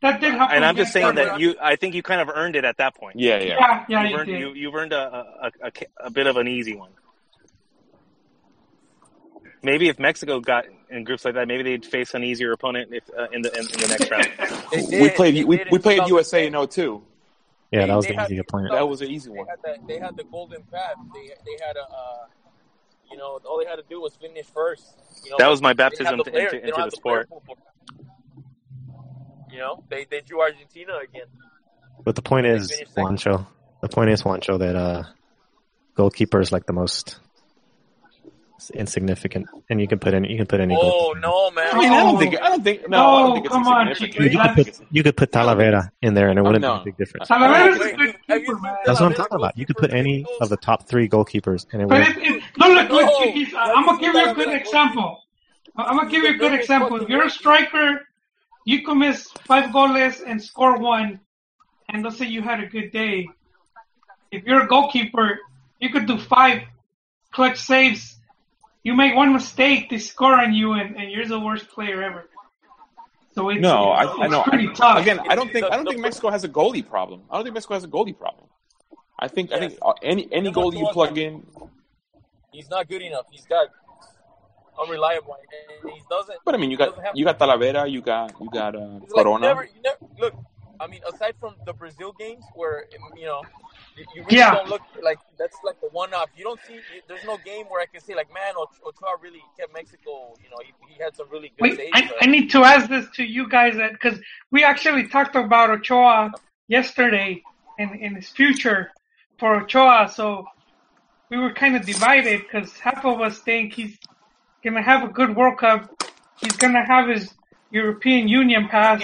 that did happen. And I'm just saying that you. I think you kind of earned it at that point. Yeah, yeah. Yeah, yeah, you've you earned, you, you've earned a, a, a, a bit of an easy one. Maybe if Mexico got in groups like that, maybe they'd face an easier opponent if, uh, in the in, in the next round. They We played we, we played USA in 02. yeah, that was They the had- easy opponent. That was an easy They one. had the they had the golden path. They they had a uh, you know all they had to do was finish first. You know, That was my baptism the to- players. into- into have the sport. Pool for- You know, they they drew Argentina again. But the point is. Juancho. The point is, Juancho, that uh, goalkeeper is like the most insignificant, and you can put any you can put any. Oh goalkeeper. no, man! I mean, I Oh. don't think I don't think no, I don't think it's come on, insignificant. Dude, you I could think put it's- you could put Talavera in there, and it wouldn't no. make a big difference. Talavera is a good keeper, man. That's what I'm talking about. You could put any goals? of the top three goalkeepers, and it But would. it, it, no, look, look, No, he's, that's I'm gonna give you a good example. I'm gonna give you a good example. If you're a striker, you can miss five goals and score one, and let's say you had a good day. If you're a goalkeeper, you could do five clutch saves. You make one mistake, they score on you, and, and you're the worst player ever. So it's, No, I, it's, I know. pretty tough. Again, I don't think I don't think Mexico has a goalie problem. I don't think Mexico has a goalie problem. I think I think uh, any any goalie you plug in, He's not good enough. He's got unreliable, and he doesn't. but I mean you got you got Talavera, you got you got uh, He's like, Corona. never, you never, look, I mean, aside from the Brazil games where you know you, you really Yeah. don't look like that's like the one off. You don't see. There's no game where I can say like, man, Ochoa really kept Mexico. You know, he, he had some really good Wait, saves. I, I need to ask this to you guys because we actually talked about Ochoa yesterday and in his future for Ochoa. So we were kind of divided because half of us think he's gonna have a good World Cup. He's gonna have his European Union pass,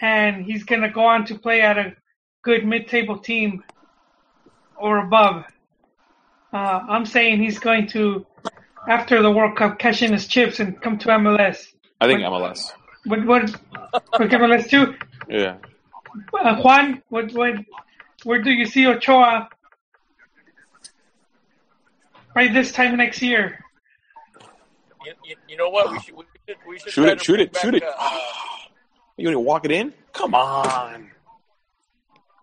and he's gonna go on to play at a good mid-table team or above. Uh, I'm saying he's going to, after the World Cup, cash in his chips and come to MLS. I think MLS. What what what MLS too? Yeah. Uh, Juan, what what where do you see Ochoa right this time next year? You, you, you know what? We should we should, we should Shoot it, shoot it, shoot it. Uh, You gonna walk it in? Come on.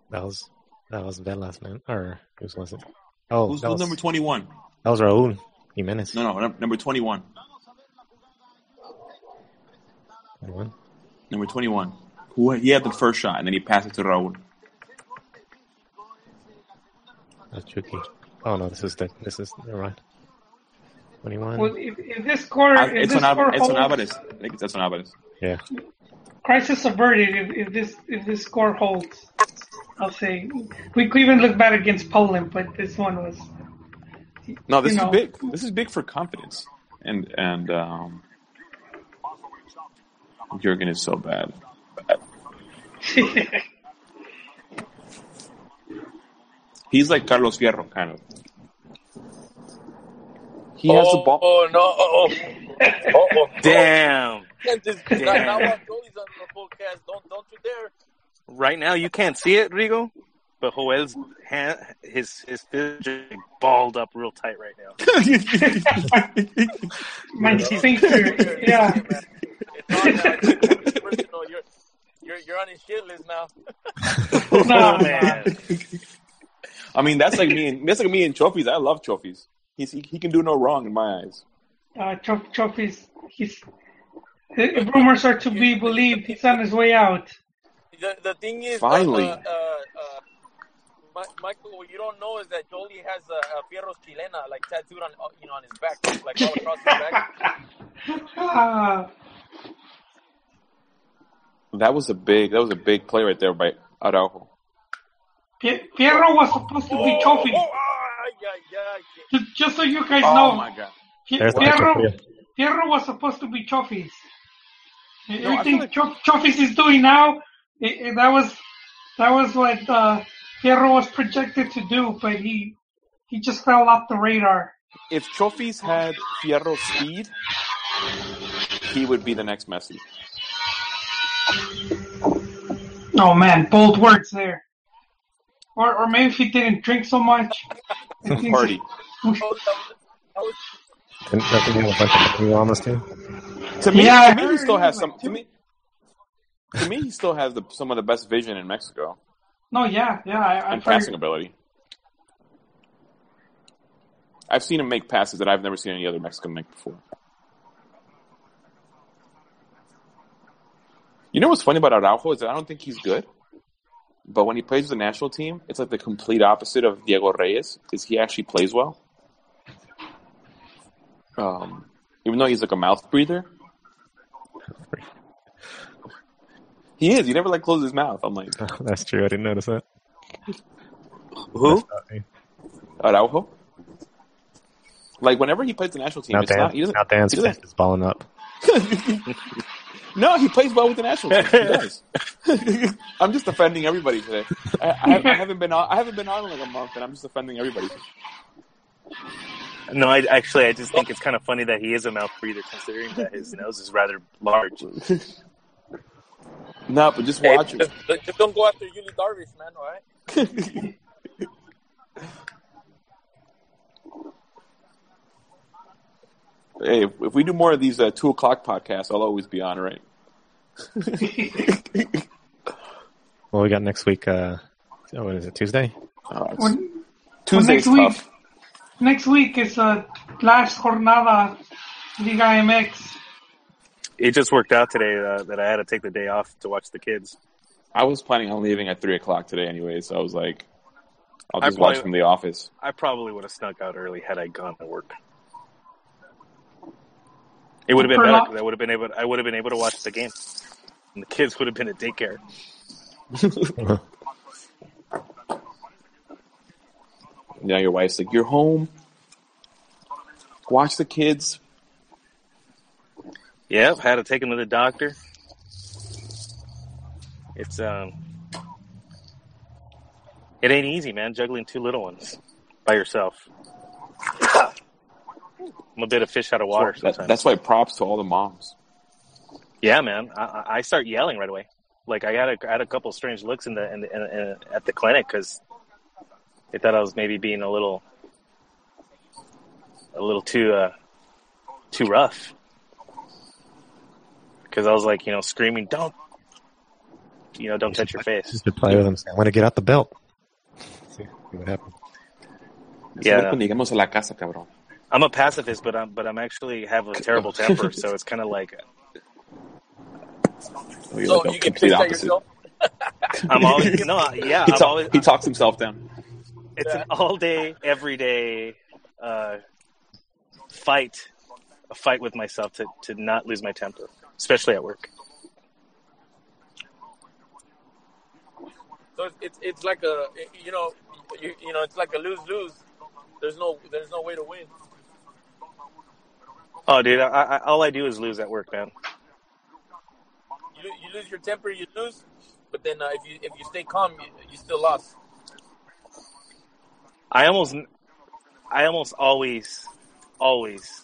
That was that was Velas, man. Or whose was it? Oh, Who's who's was, number twenty one? that was Raúl Jimenez. No, no, num- number twenty one. Anyone? Number twenty one. Who he had the first shot and then he passed it to Raul. That's Chucky. Oh no, this is the this is never mind. Twenty one. Well, if, if this score, Uh, if It's this on score Alvarez. It's on holds, Alvarez. I think it's on Alvarez. Yeah. Crisis averted if, if this if this score holds. I'll say we could even look bad against Poland, but this one was. No, this is know. big. This is big for confidence, and and um, Jurgen is so bad. He's like Carlos Fierro, kind of. He has the oh, ball. Oh no! Oh, oh, oh, Damn. Can't just, Damn. now, now while on the podcast, don't don't you dare! Right now, you can't see it, Rigo, but Joel's hand, his his fist is balled up real tight right now. My sphincter, yeah. man. It's on personal. You're you're you're on his shit list now. No, Oh man, I mean, that's like me. And, that's like me and Chofis. I love Chofis. He's he, he can do no wrong in my eyes. Uh, Tro- Chofis. He's. If rumors are to be believed, he's on his way out. The the thing is, Finally. uh, uh, uh, Michael, what you don't know is that Jolie has a, a Fierro's Chilena like tattooed on uh, you know on his back, like all across his back. That was a big. That was a big play right there by Araujo. Fie- Fierro was supposed to be trophy. Oh, yeah, yeah, Just, just so you guys Oh know, my god! Fie- There's the Fierro, for you. Fierro was supposed to be Chofis. I Everything feel like- Tro- Chofis is doing now, it, it- that was that was what uh, Fierro was projected to do, but he he just fell off the radar. If Chofis had Fierro's speed, he would be the next Messi. Oh man, bold words there. Or or maybe if he didn't drink so much. Party. That was, that was, Didn't doesn't he have a bunch of on this team? To me, Yeah, to me, he still has some. To me, to me, he still has the, some of the best vision in Mexico No, yeah, yeah. I, and I've passing heard, ability. I've seen him make passes that I've never seen any other Mexican make before. You know what's funny about Araujo is that I don't think he's good, but when he plays the national team, it's like the complete opposite of Diego Reyes because he actually plays well. Um, even though he's like a mouth breather, he is. He never like closes his mouth. I'm like That's true. I didn't notice that. who? That's not me. Araujo. Like whenever he plays the national team, Now it's Dan, not. He doesn't, now Dan's he doesn't- is balling up. No, he plays well with the national team. He does. I'm just offending everybody today. I, I, I haven't been on. I haven't been on in like a month, and I'm just offending everybody. No, I actually I just think it's kind of funny that he is a mouth breather, considering that his nose is rather large. No, but just hey, watch him. just, just don't go after Yuli Darvish, man. All right. Hey, if, if we do more of these uh, two o'clock podcasts, I'll always be on, right? Well, we got next week. Uh, oh, what is it? Tuesday? Uh, it's- when, Tuesday's next week- next week is uh, last jornada Liga MX. It just worked out today uh, that I had to take the day off to watch the kids. I was planning on leaving at three o'clock today anyway, so I was like, I'll I just watch from the office. I probably would have snuck out early had I gone to work. It would have been better 'cause I would have been able. I would have been able to watch the game, and the kids would have been at daycare. now your wife's like, you're home. Watch the kids. Yep, had to take him to the doctor. It's um, it ain't easy, man. Juggling two little ones by yourself. I'm a bit of fish out of water That- sometimes. that's why props to all the moms. Yeah, man. I- I, I start yelling right away. Like I had a, I had a couple strange looks in the, in the in, in, at the clinic because they thought I was maybe being a little a little too uh, too rough. Because I was like, you know, screaming, "Don't, you know, don't touch your face." Just to play with him. I'm going to get out the belt. See, see what happens. Yeah. Ven cuando a la casa, cabrón. I'm a pacifist, but I'm but I'm actually have a terrible temper, so it's kind of like. Oh, so like you oh, can fix complete opposite. I'm always no, yeah. He, talk, always, he talks himself down. It's yeah. an all day, every day uh, fight, a fight with myself to to not lose my temper, especially at work. So it's it's, it's like a you know you, you know it's like a lose lose. There's no there's no way to win. Oh, dude, I, I, all I do is lose at work, man. You, you lose your temper, you lose. But then uh, if you if you stay calm, you, you still lost. I almost, I almost always, always,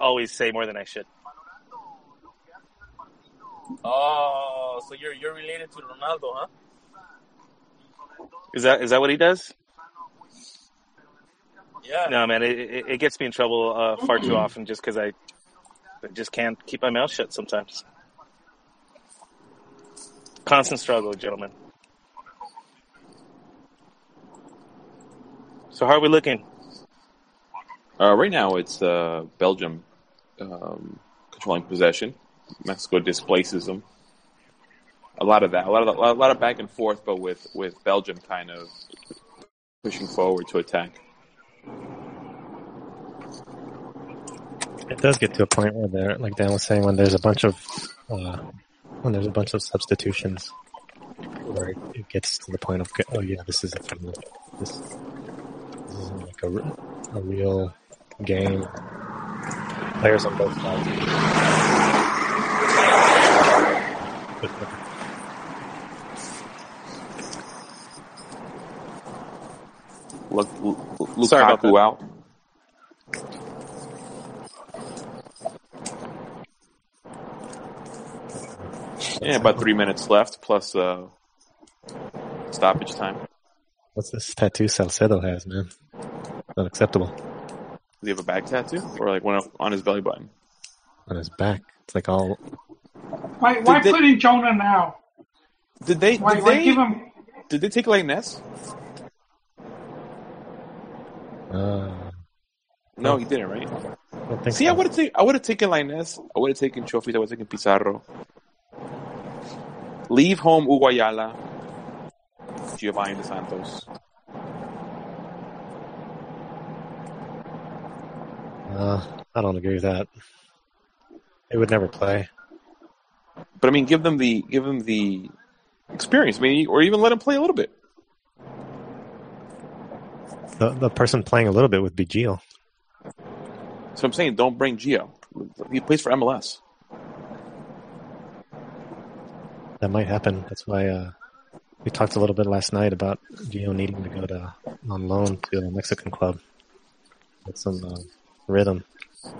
always say more than I should. Oh, so you're you're related to Ronaldo, huh? Is that is that what he does? Yeah. No, man, it, it, it gets me in trouble uh, far too often just because I, I just can't keep my mouth shut sometimes. Constant struggle, gentlemen. So how are we looking? Uh, right now, it's uh, Belgium um, controlling possession. Mexico displaces them. A lot of that, a lot of a lot of back and forth, but with with Belgium kind of pushing forward to attack. It does get to a point where there, like Dan was saying, when there's a bunch of uh, when there's a bunch of substitutions, where it, it gets to the point of oh yeah, this isn't this, this isn't like a, a real game. Players on both sides. Look, Lu- Sorry about out. Yeah, about three minutes left plus uh, stoppage time. What's this tattoo Salcedo has, man? Unacceptable. Does he have a back tattoo or like one on his belly button? on his back. It's like all Why, why Did they- put in Jonah now? Did they? Why, Did why they? give him? Did they take like Ness? Uh, No, he didn't, right? I See, so. I would have taken I would have taken Linus. I would have taken Chofis. I would have taken Pizarro. Leave home Uguayala, Giovani Dos Santos. Uh, I don't agree with that. They would never play. But I mean, give them the give them the experience. Mean, or even let them play a little bit. The the person playing a little bit would be Gio. So I'm saying, don't bring Gio. He plays for MLS. That might happen. That's why uh, we talked a little bit last night about Gio needing to go to on loan to a Mexican club. Get some uh, rhythm.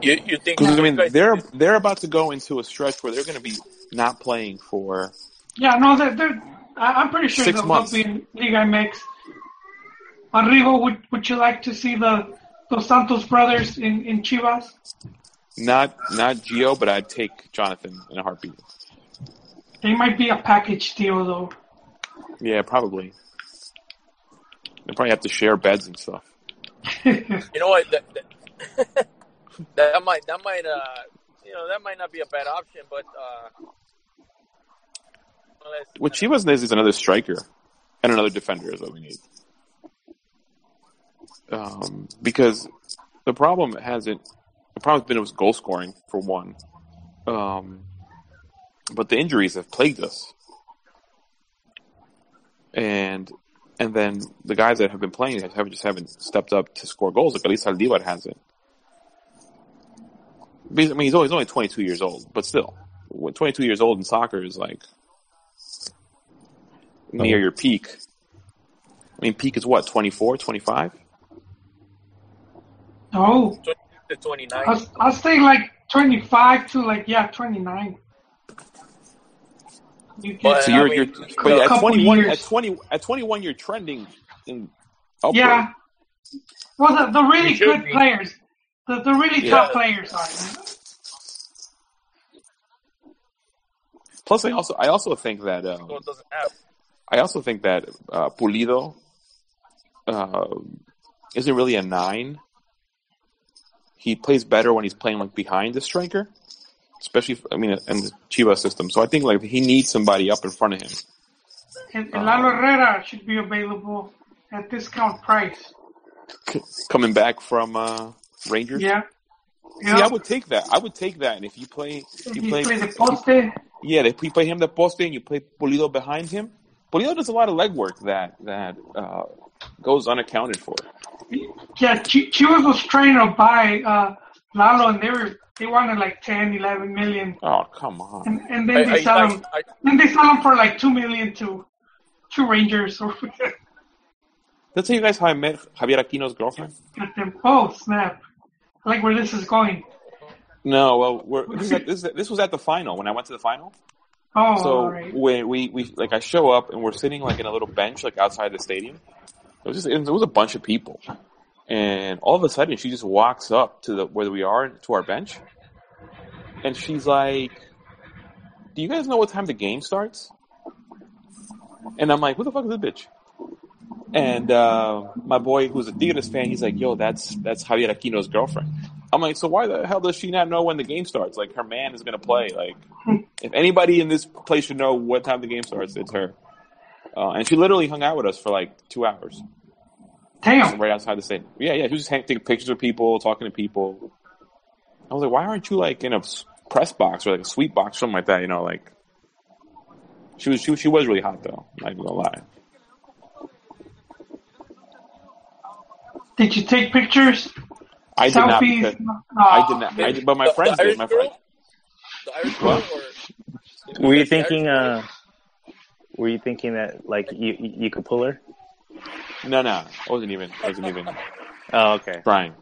You you think? I mean, they're this- they're about to go into a stretch where they're going to be not playing for. Yeah, no, they're, they're, I- I'm pretty sure Six they'll, months. they'll be in Liga MX. Enrico, would would you like to see the Dos Santos brothers in, in Chivas? Not not Gio, but I'd take Jonathan in a heartbeat. They might be a package deal though. Yeah, probably. They probably have to share beds and stuff. You know what? That, that, that might that might uh you know that might not be a bad option, but uh. unless- What Chivas needs is another striker and another defender is what we need. Um, because the problem hasn't the problem's been it was goal scoring for one, um, but the injuries have plagued us, and and then the guys that have been playing have just haven't stepped up to score goals. Like at least Zaldívar hasn't. I mean, he's only, he's only 22 years old, but still, when 22 years old in soccer is like near your peak. I mean, peak is what, 24, 25? No, to 29. I'll, I'll say like 25 to like yeah 29. You But- So you're, I you're, but a at 21, years. at 20, at 21, you're trending in upward. yeah. Well, the, the really You good be. players, the, the really Yeah. top players are. Plus, I also, I also think that, um, So it doesn't have. I also think that, uh, Pulido, uh, isn't really a nine. He plays better when he's playing like behind the striker, especially, I mean, in the Chivas system. So I think like he needs somebody up in front of him. And, and Lalo Herrera should be available at discount price. C- coming back from, uh, Rangers. Yeah. See, Yeah. I would take that. I would take that. And if you play, If you he play, plays a poste. Yeah, they play him the poste and you play Pulido behind him. Pulido does a lot of legwork that that uh, goes unaccounted for. Yeah, Ch- Chivas was trying to buy uh, Lalo, and they were they wanted like 10, 11 million. Oh come on! and, and then I, they I, sell I, him. I, Then they sell him for like two million to two Rangers or That's how you guys how I met Javier Aquino's girlfriend. get them. Oh snap! I like where this is going. No, well, we're, this, is at, this, this was at the final when I went to the final. Oh, So all right. when we, we like I show up and we're sitting like in a little bench like outside the stadium. It was just it was a bunch of people, and all of a sudden she just walks up to the where we are to our bench, and she's like, "Do you guys know what time the game starts?" And I'm like, "Who the fuck is this bitch?" And uh, my boy, who's a Tigres fan, he's like, "Yo, that's that's Javier Aquino's girlfriend." I'm like, "So why the hell does she not know when the game starts? Like, her man is gonna play. Like, if anybody in this place should know what time the game starts, it's her." Uh, and she literally hung out with us for like two hours, Damn. right outside the stadium. Yeah, yeah, she was just hang- taking pictures with people, talking to people. I was like, "Why aren't you like in a press box or like a suite box, something like that?" You know, like she was. She, was- she was really hot though. I'm not even gonna lie. Did you take pictures? I did not. Selfies? Because, No. I did not. I did, but my the, friends did. My girl, friends. the Irish girl, What? or Were you thinking? Uh, were you thinking that like you you could pull her? No, no, I wasn't even. I wasn't even Oh, okay. trying.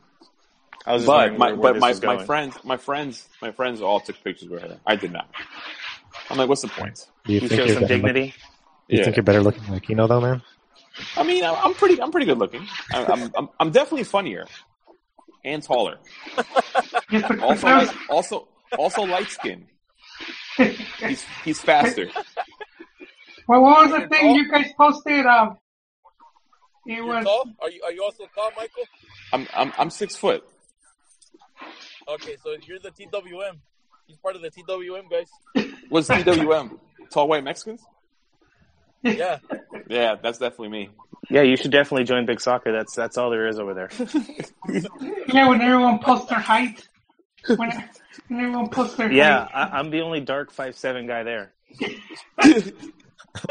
I was just But my where, where but this my, my friends my friends my friends all took pictures with her. I did not. I'm like, what's the point? Do you You show some better look- dignity. you Yeah. think you're better looking like you know though, man? I mean, I'm I'm pretty I'm pretty good looking. I- I'm I'm, I'm definitely funnier and taller. Also light, also also light skinned. He's he's faster. Well, what was the thing tall? you guys posted? Um, it You're was tall? Are you are you also tall, Michael? I'm I'm I'm six foot. Okay, so you're the TWM. He's part of the TWM guys. What's TWM? Tall white Mexicans? Yeah. Yeah, that's definitely me. Yeah, you should definitely join Big Soccer. That's that's all there is over there. yeah when everyone posts their height. When, when everyone posts their Yeah, height. I, I'm the only dark five seven guy there.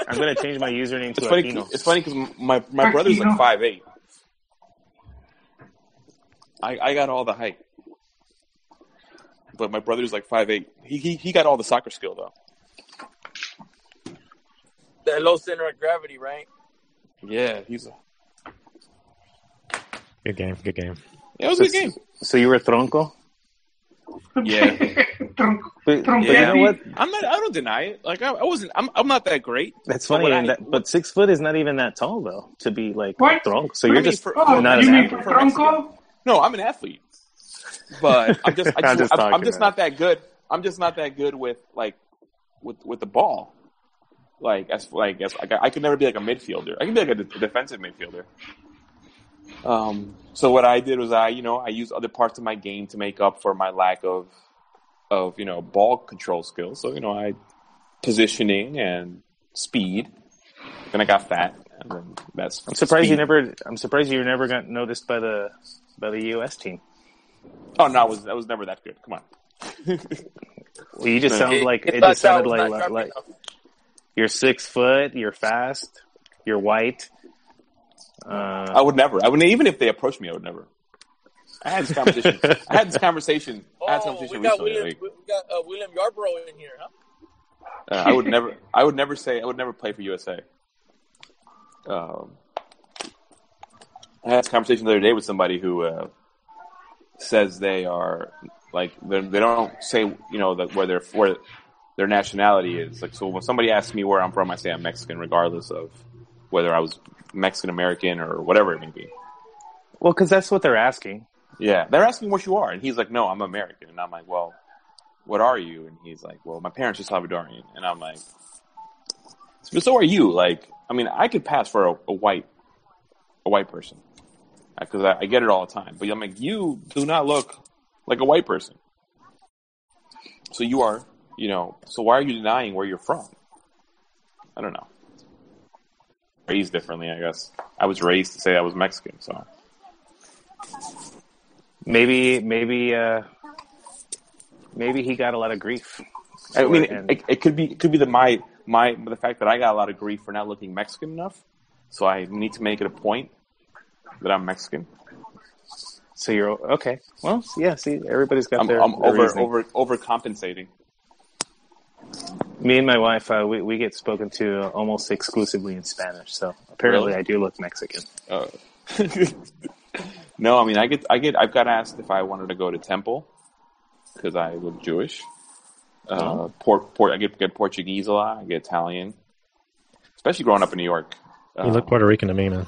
I'm gonna change my username to It's funny. It's funny because my my brother's like Aquino. five eight. I I got all the height, but my brother's like five eight. He he he got all the soccer skill though. The low center of gravity, right? Yeah, he's a. Good game, good game. Yeah, it was a good game. So you were tronco, Yeah. Tronco. but, but you know what? I'm not. I don't deny it. Like I, I wasn't. I'm. I'm not that great. That's funny, what and I- that, but six foot is not even that tall though to be like What? tronco. So But I you're just for- Oh, not you an mean athlete. for No, I'm an athlete, but I'm just. I I'm just, just I'm, I'm just not that good. I'm just not that good with like, with with the ball. Like as like as like, I could never be like a midfielder. I can be like a de- defensive midfielder. Um. So what I did was I, you know, I used other parts of my game to make up for my lack of, of you know, ball control skills. So you know, I positioning and speed. Then I got fat, and then that's. I'm surprised you never. I'm surprised you never got noticed by the by the U.S. team. Oh no, I was I was never that good. Come on. Well, you just sound like If it just sounded like like, like you're six foot, you're fast, you're white. Uh, I would never. I would even if they approached me, I would never. I had this conversation. I had this conversation. I had this Oh, we conversation got recently. William. like, We got uh, William Yarbrough in here, huh? uh, I would never. I would never say. I would never play for USA. Um, I had this conversation the other day with somebody who uh, says they are like they're- don't say you know that where their where their nationality is. Like so, when somebody asks me where I'm from, I say I'm Mexican, regardless of whether I was Mexican American or whatever it may be. well, because that's what they're asking. Yeah, they're asking what you are, and he's like, "No, I'm American." And I'm like, "Well, what are you?" And he's like, "Well, my parents are Salvadorian." And I'm like, "So, so are you?" Like, I mean, I could pass for a, a white, a white person, because I, I get it all the time. But I'm like, you do not look like a white person. So you are, you know. So why are you denying where you're from? I don't know. Raised differently, I guess. I was raised to say I was Mexican, so. Maybe maybe uh, maybe he got a lot of grief I mean, and- it, it could be it could be the my my the fact that I got a lot of grief for not looking Mexican enough, so I need to make it a point that I'm Mexican. so you're okay. Well, yeah. See, everybody's got I'm, their, I'm their over reasoning. over overcompensating. Me and my wife, uh, we we get spoken to almost exclusively in Spanish. So apparently, Really? I do look Mexican. Uh, no, I mean I get I get I've got asked if I wanted to go to temple because I look Jewish. Uh, Oh. port, port, I get get Portuguese a lot. I get Italian, especially growing up in New York. You look Puerto Rican to me, man.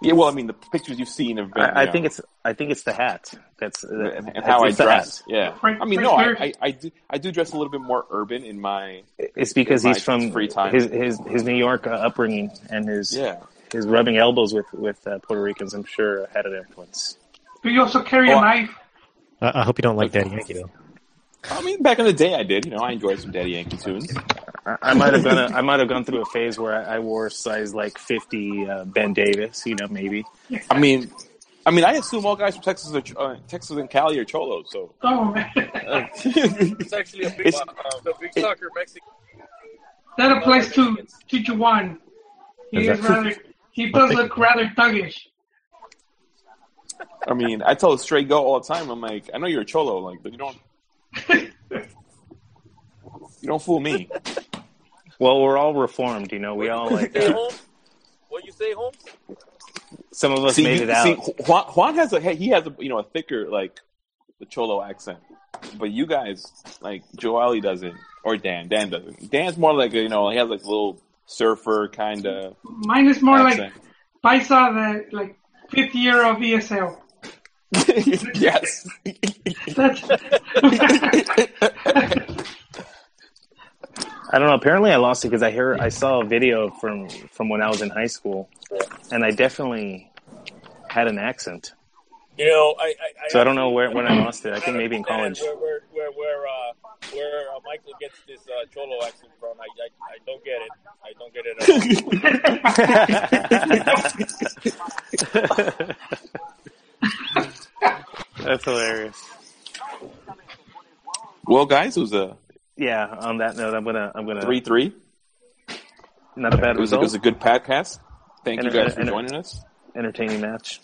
yeah, well, I mean the pictures you've seen have been. I, I think it's I think it's the hat. That's and, and how I dress. hat. Yeah, Frank- I mean, Frank no, I, I, I do I do dress a little bit more urban in my It's because in my he's from free time. his his his New York uh, upbringing and his yeah. his rubbing elbows with with uh, Puerto Ricans. I'm sure had an influence. Do you also carry Oh, a I- knife? I, I hope you don't like Daddy Yankee though. I mean, back in the day, I did. You know, I enjoyed some Daddy Yankee tunes. I, I might have gone a, I might have gone through a phase where I, I wore size like 50 uh, Ben Davis. You know, maybe. I mean, I mean, I assume all guys from Texas are uh, Texas and Cali are cholos. So Oh man, It's actually a big, It's- uh, uh, a big soccer Mexican. that applies to to Juwan. He Is is rather. He does look rather thuggish. I mean, I tell a straight go all the time. I'm like, I know you're a cholo, like, but you don't you don't fool me. Well, we're all reformed. You know, we all like Say uh, What you say, Holmes? Some of us see, made you- it out. see, Juan, Juan has a he has a you know a thicker like the cholo accent, but you guys like Joali doesn't or Dan. Dan doesn't. Dan's more like a, you know he has like a little surfer kind of Mine is more accent. like Paisa, the like fifth year of ESL. yes. That's I don't know. Apparently, I lost it because I hear I saw a video from from when I was in high school, and I definitely had an accent. You know, I, I, So I don't know where when I lost it. I think maybe in college. Where where where where, uh, where uh, Michael gets this uh, cholo accent from, I, I I don't get it. I don't get it at all. That's hilarious. well, guys, it was a Yeah. On that note, I'm gonna I'm gonna three three. not a bad It was, a, it was a good podcast. Thank you guys for and- joining us. Entertaining match.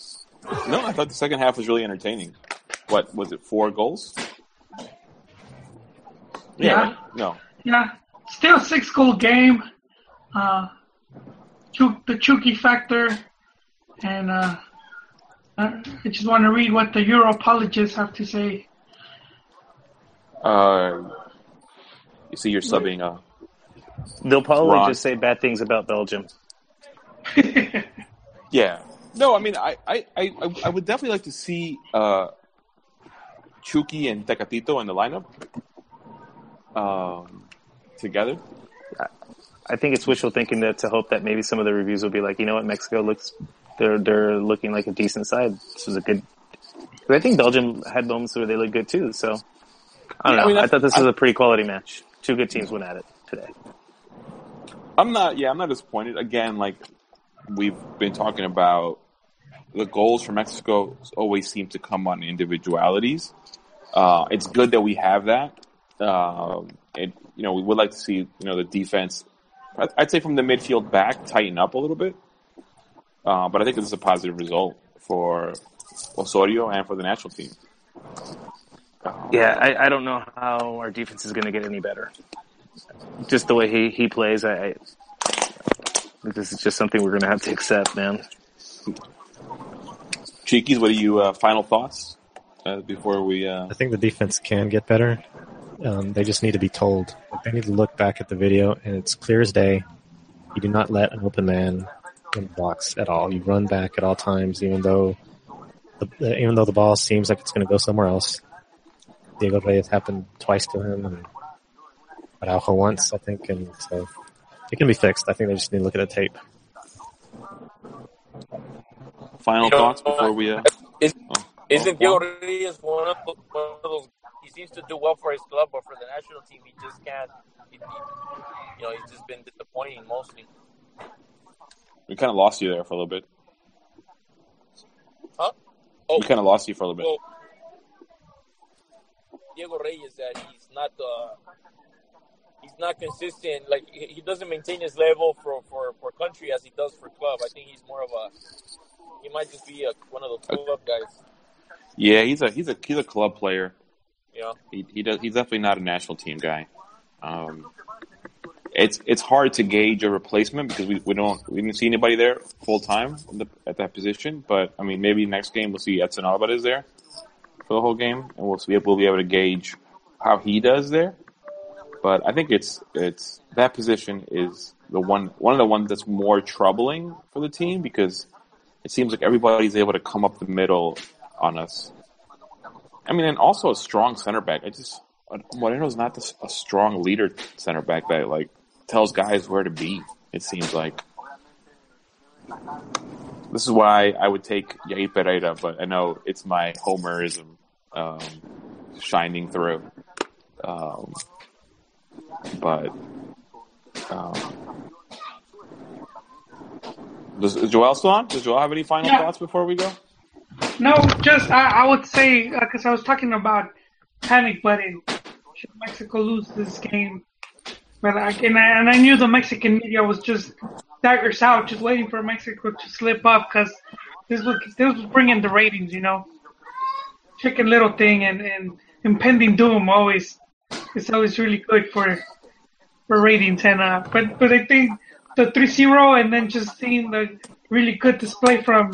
No, I thought the second half was really entertaining. What was it? Four goals? Yeah. right? No. yeah, still six goal game. Uh, Chuk, the Chucky factor, and uh, I I just want to read what the Euro apologists have to say. Uh, you see, you're subbing. Uh, They'll probably Ron. just say bad things about Belgium. yeah. No, I mean, I, I, I, I would definitely like to see uh, Chucky and Tecatito in the lineup um, together. I think it's wishful thinking that to hope that maybe some of the reviews will be like, you know what, Mexico looks they're they're looking like a decent side. This was a good. I think Belgium had moments where they looked good too. So I don't Yeah, I know. mean, I, thought this I- was a pretty quality match. Two good teams went at it today. I'm not. Yeah, I'm not disappointed. Again, like we've been talking about, the goals for Mexico always seem to come on individualities. Uh, it's good that we have that. Um, it, you know, we would like to see you know the defense. I'd- I'd say from the midfield back tighten up a little bit. Uh, but I think this is a positive result for Osorio and for the national team. Um, Yeah, I, I don't know how our defense is going to get any better. Just the way he, he plays, I, I this is just something we're going to have to accept, man. Cheekies, what are you uh, final thoughts uh, before we? Uh, I think the defense can get better. Um, they just need to be told. They need to look back at the video, and it's clear as day. You do not let an open man in the box at all. You run back at all times, even though the, uh, even though the ball seems like it's going to go somewhere else. Diego Reyes happened twice to him, and Araujo once, I think, and so it can be fixed. I think they just need to look at the tape. final You know, thoughts before we? Uh, Is, oh, isn't oh, Diego Juan? Reyes one of, those, one of those? He seems to do well for his club, but for the national team, he just can't. He, he, you know, he's just been disappointing mostly. We kind of lost you there for a little bit. Huh? Oh, We kind of lost you for a little bit. well, Diego Reyes that he's not uh, he's not consistent. Like he doesn't maintain his level for, for, for country as he does for club. I think he's more of a he might just be a, one of those club guys. Yeah, he's a he's a he's a club player. Know, He he does he's definitely not a national team guy. Um, it's it's hard to gauge a replacement because we, we don't we didn't see anybody there full time at that position. But I mean, maybe next game we'll see Edson Alvarez there for the whole game, and we'll see we'll be able to gauge how he does there. But I think it's it's that position is the one one of the ones that's more troubling for the team because it seems like everybody's able to come up the middle on us. I mean, and also a strong center back. I just Moreno's not this, a strong leader center back that like tells guys where to be. It seems like this is why I would take Jair Pereira, but I know it's my homerism um, shining through. Um, but um, does, is Joel still on? Does Joel have any final Yeah. thoughts before we go? No, just I, I would say because I was talking about panic button. Should Mexico lose this game? But I and, I and I knew the Mexican media was just daggers out, just waiting for Mexico to slip up because this was this was bringing the ratings, you know. Chicken Little thing and and impending doom always it's always really good for for ratings and uh but but I think the 3-0 and then just seeing the really good display from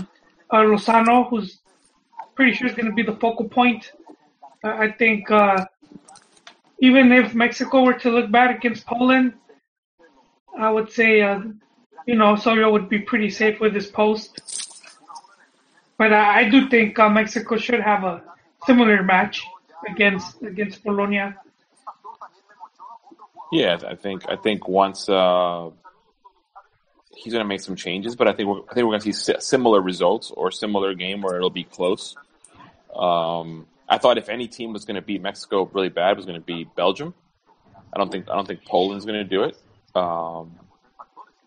uh, Lozano, who's pretty sure is going to be the focal point. Uh, I think uh, even if Mexico were to look bad against Poland, I would say uh, you know Osorio would be pretty safe with his post. But I, I do think uh, Mexico should have a similar match against against Polonia. Yeah, I think I think once uh, he's going to make some changes, but I think we're, I think we're going to see similar results or similar game where it'll be close. Um, I thought if any team was going to beat Mexico really bad, it was going to be Belgium. I don't think I don't think Poland's going to do it. Um,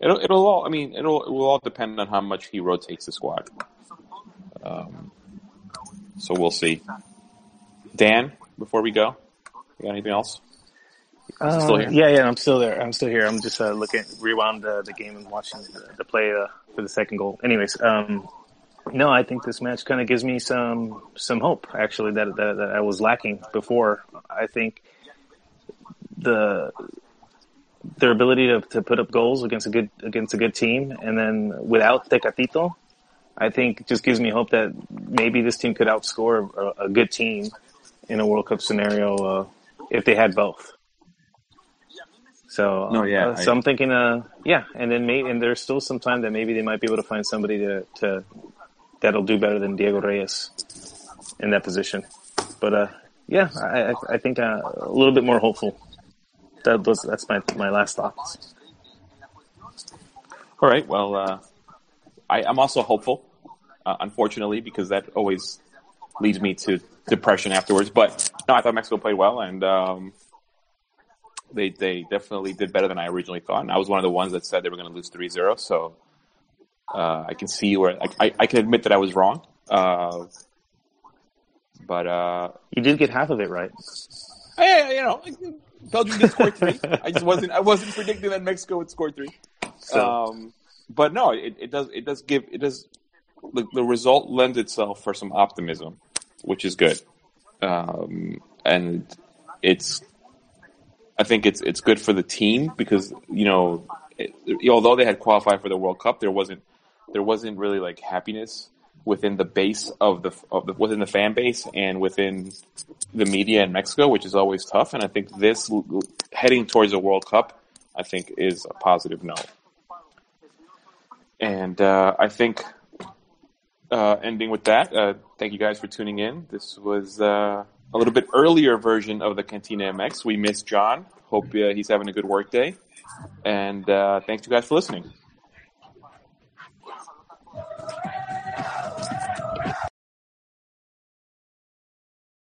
it'll it'll all I mean it'll it will all depend on how much he rotates the squad. Um, so we'll see. Dan, before we go, you got anything else? Uh, Still here? Yeah, yeah, I'm still there. I'm still here. I'm just uh, looking, rewound uh, the game and watching the, the play uh, for the second goal. Anyways, um, no, I think this match kind of gives me some some hope actually that, that that I was lacking before. I think the their ability to, to put up goals against a good against a good team, and then without Tecatito, I think just gives me hope that maybe this team could outscore a, a good team in a World Cup scenario uh, if they had both. So, No, yeah, uh, so I'm thinking, uh, yeah, and then maybe, and there's still some time that maybe they might be able to find somebody to, to that'll do better than Diego Reyes in that position. But uh, yeah, I, I, I think uh, a little bit more hopeful. That was that's my my last thoughts. All right. Well, uh, I, I'm also hopeful, uh, unfortunately, because that always leads me to depression afterwards. But no, I thought Mexico played well, and um, they they definitely did better than I originally thought. And I was one of the ones that said they were going to lose 3-0. So uh, I can see where I, I, I can admit that I was wrong. Uh, but uh, You did get half of it right. hey, you know, Belgium did score three. I just wasn't I wasn't predicting that Mexico would score three. So Um, but no, it, it does it does give it does the, the result lends itself for some optimism, which is good. Um, and it's I think it's it's good for the team because you know it, although they had qualified for the World Cup, there wasn't there wasn't really like happiness within the base of the of the within the fan base and within the media in Mexico, which is always tough. And I think this heading towards a World Cup, I think, is a positive note. And uh, I think uh, ending with that, uh, thank you guys for tuning in. This was uh, a little bit earlier version of the Cantina MX. We miss John. Hope uh, he's having a good work day. And uh, thanks you guys for listening.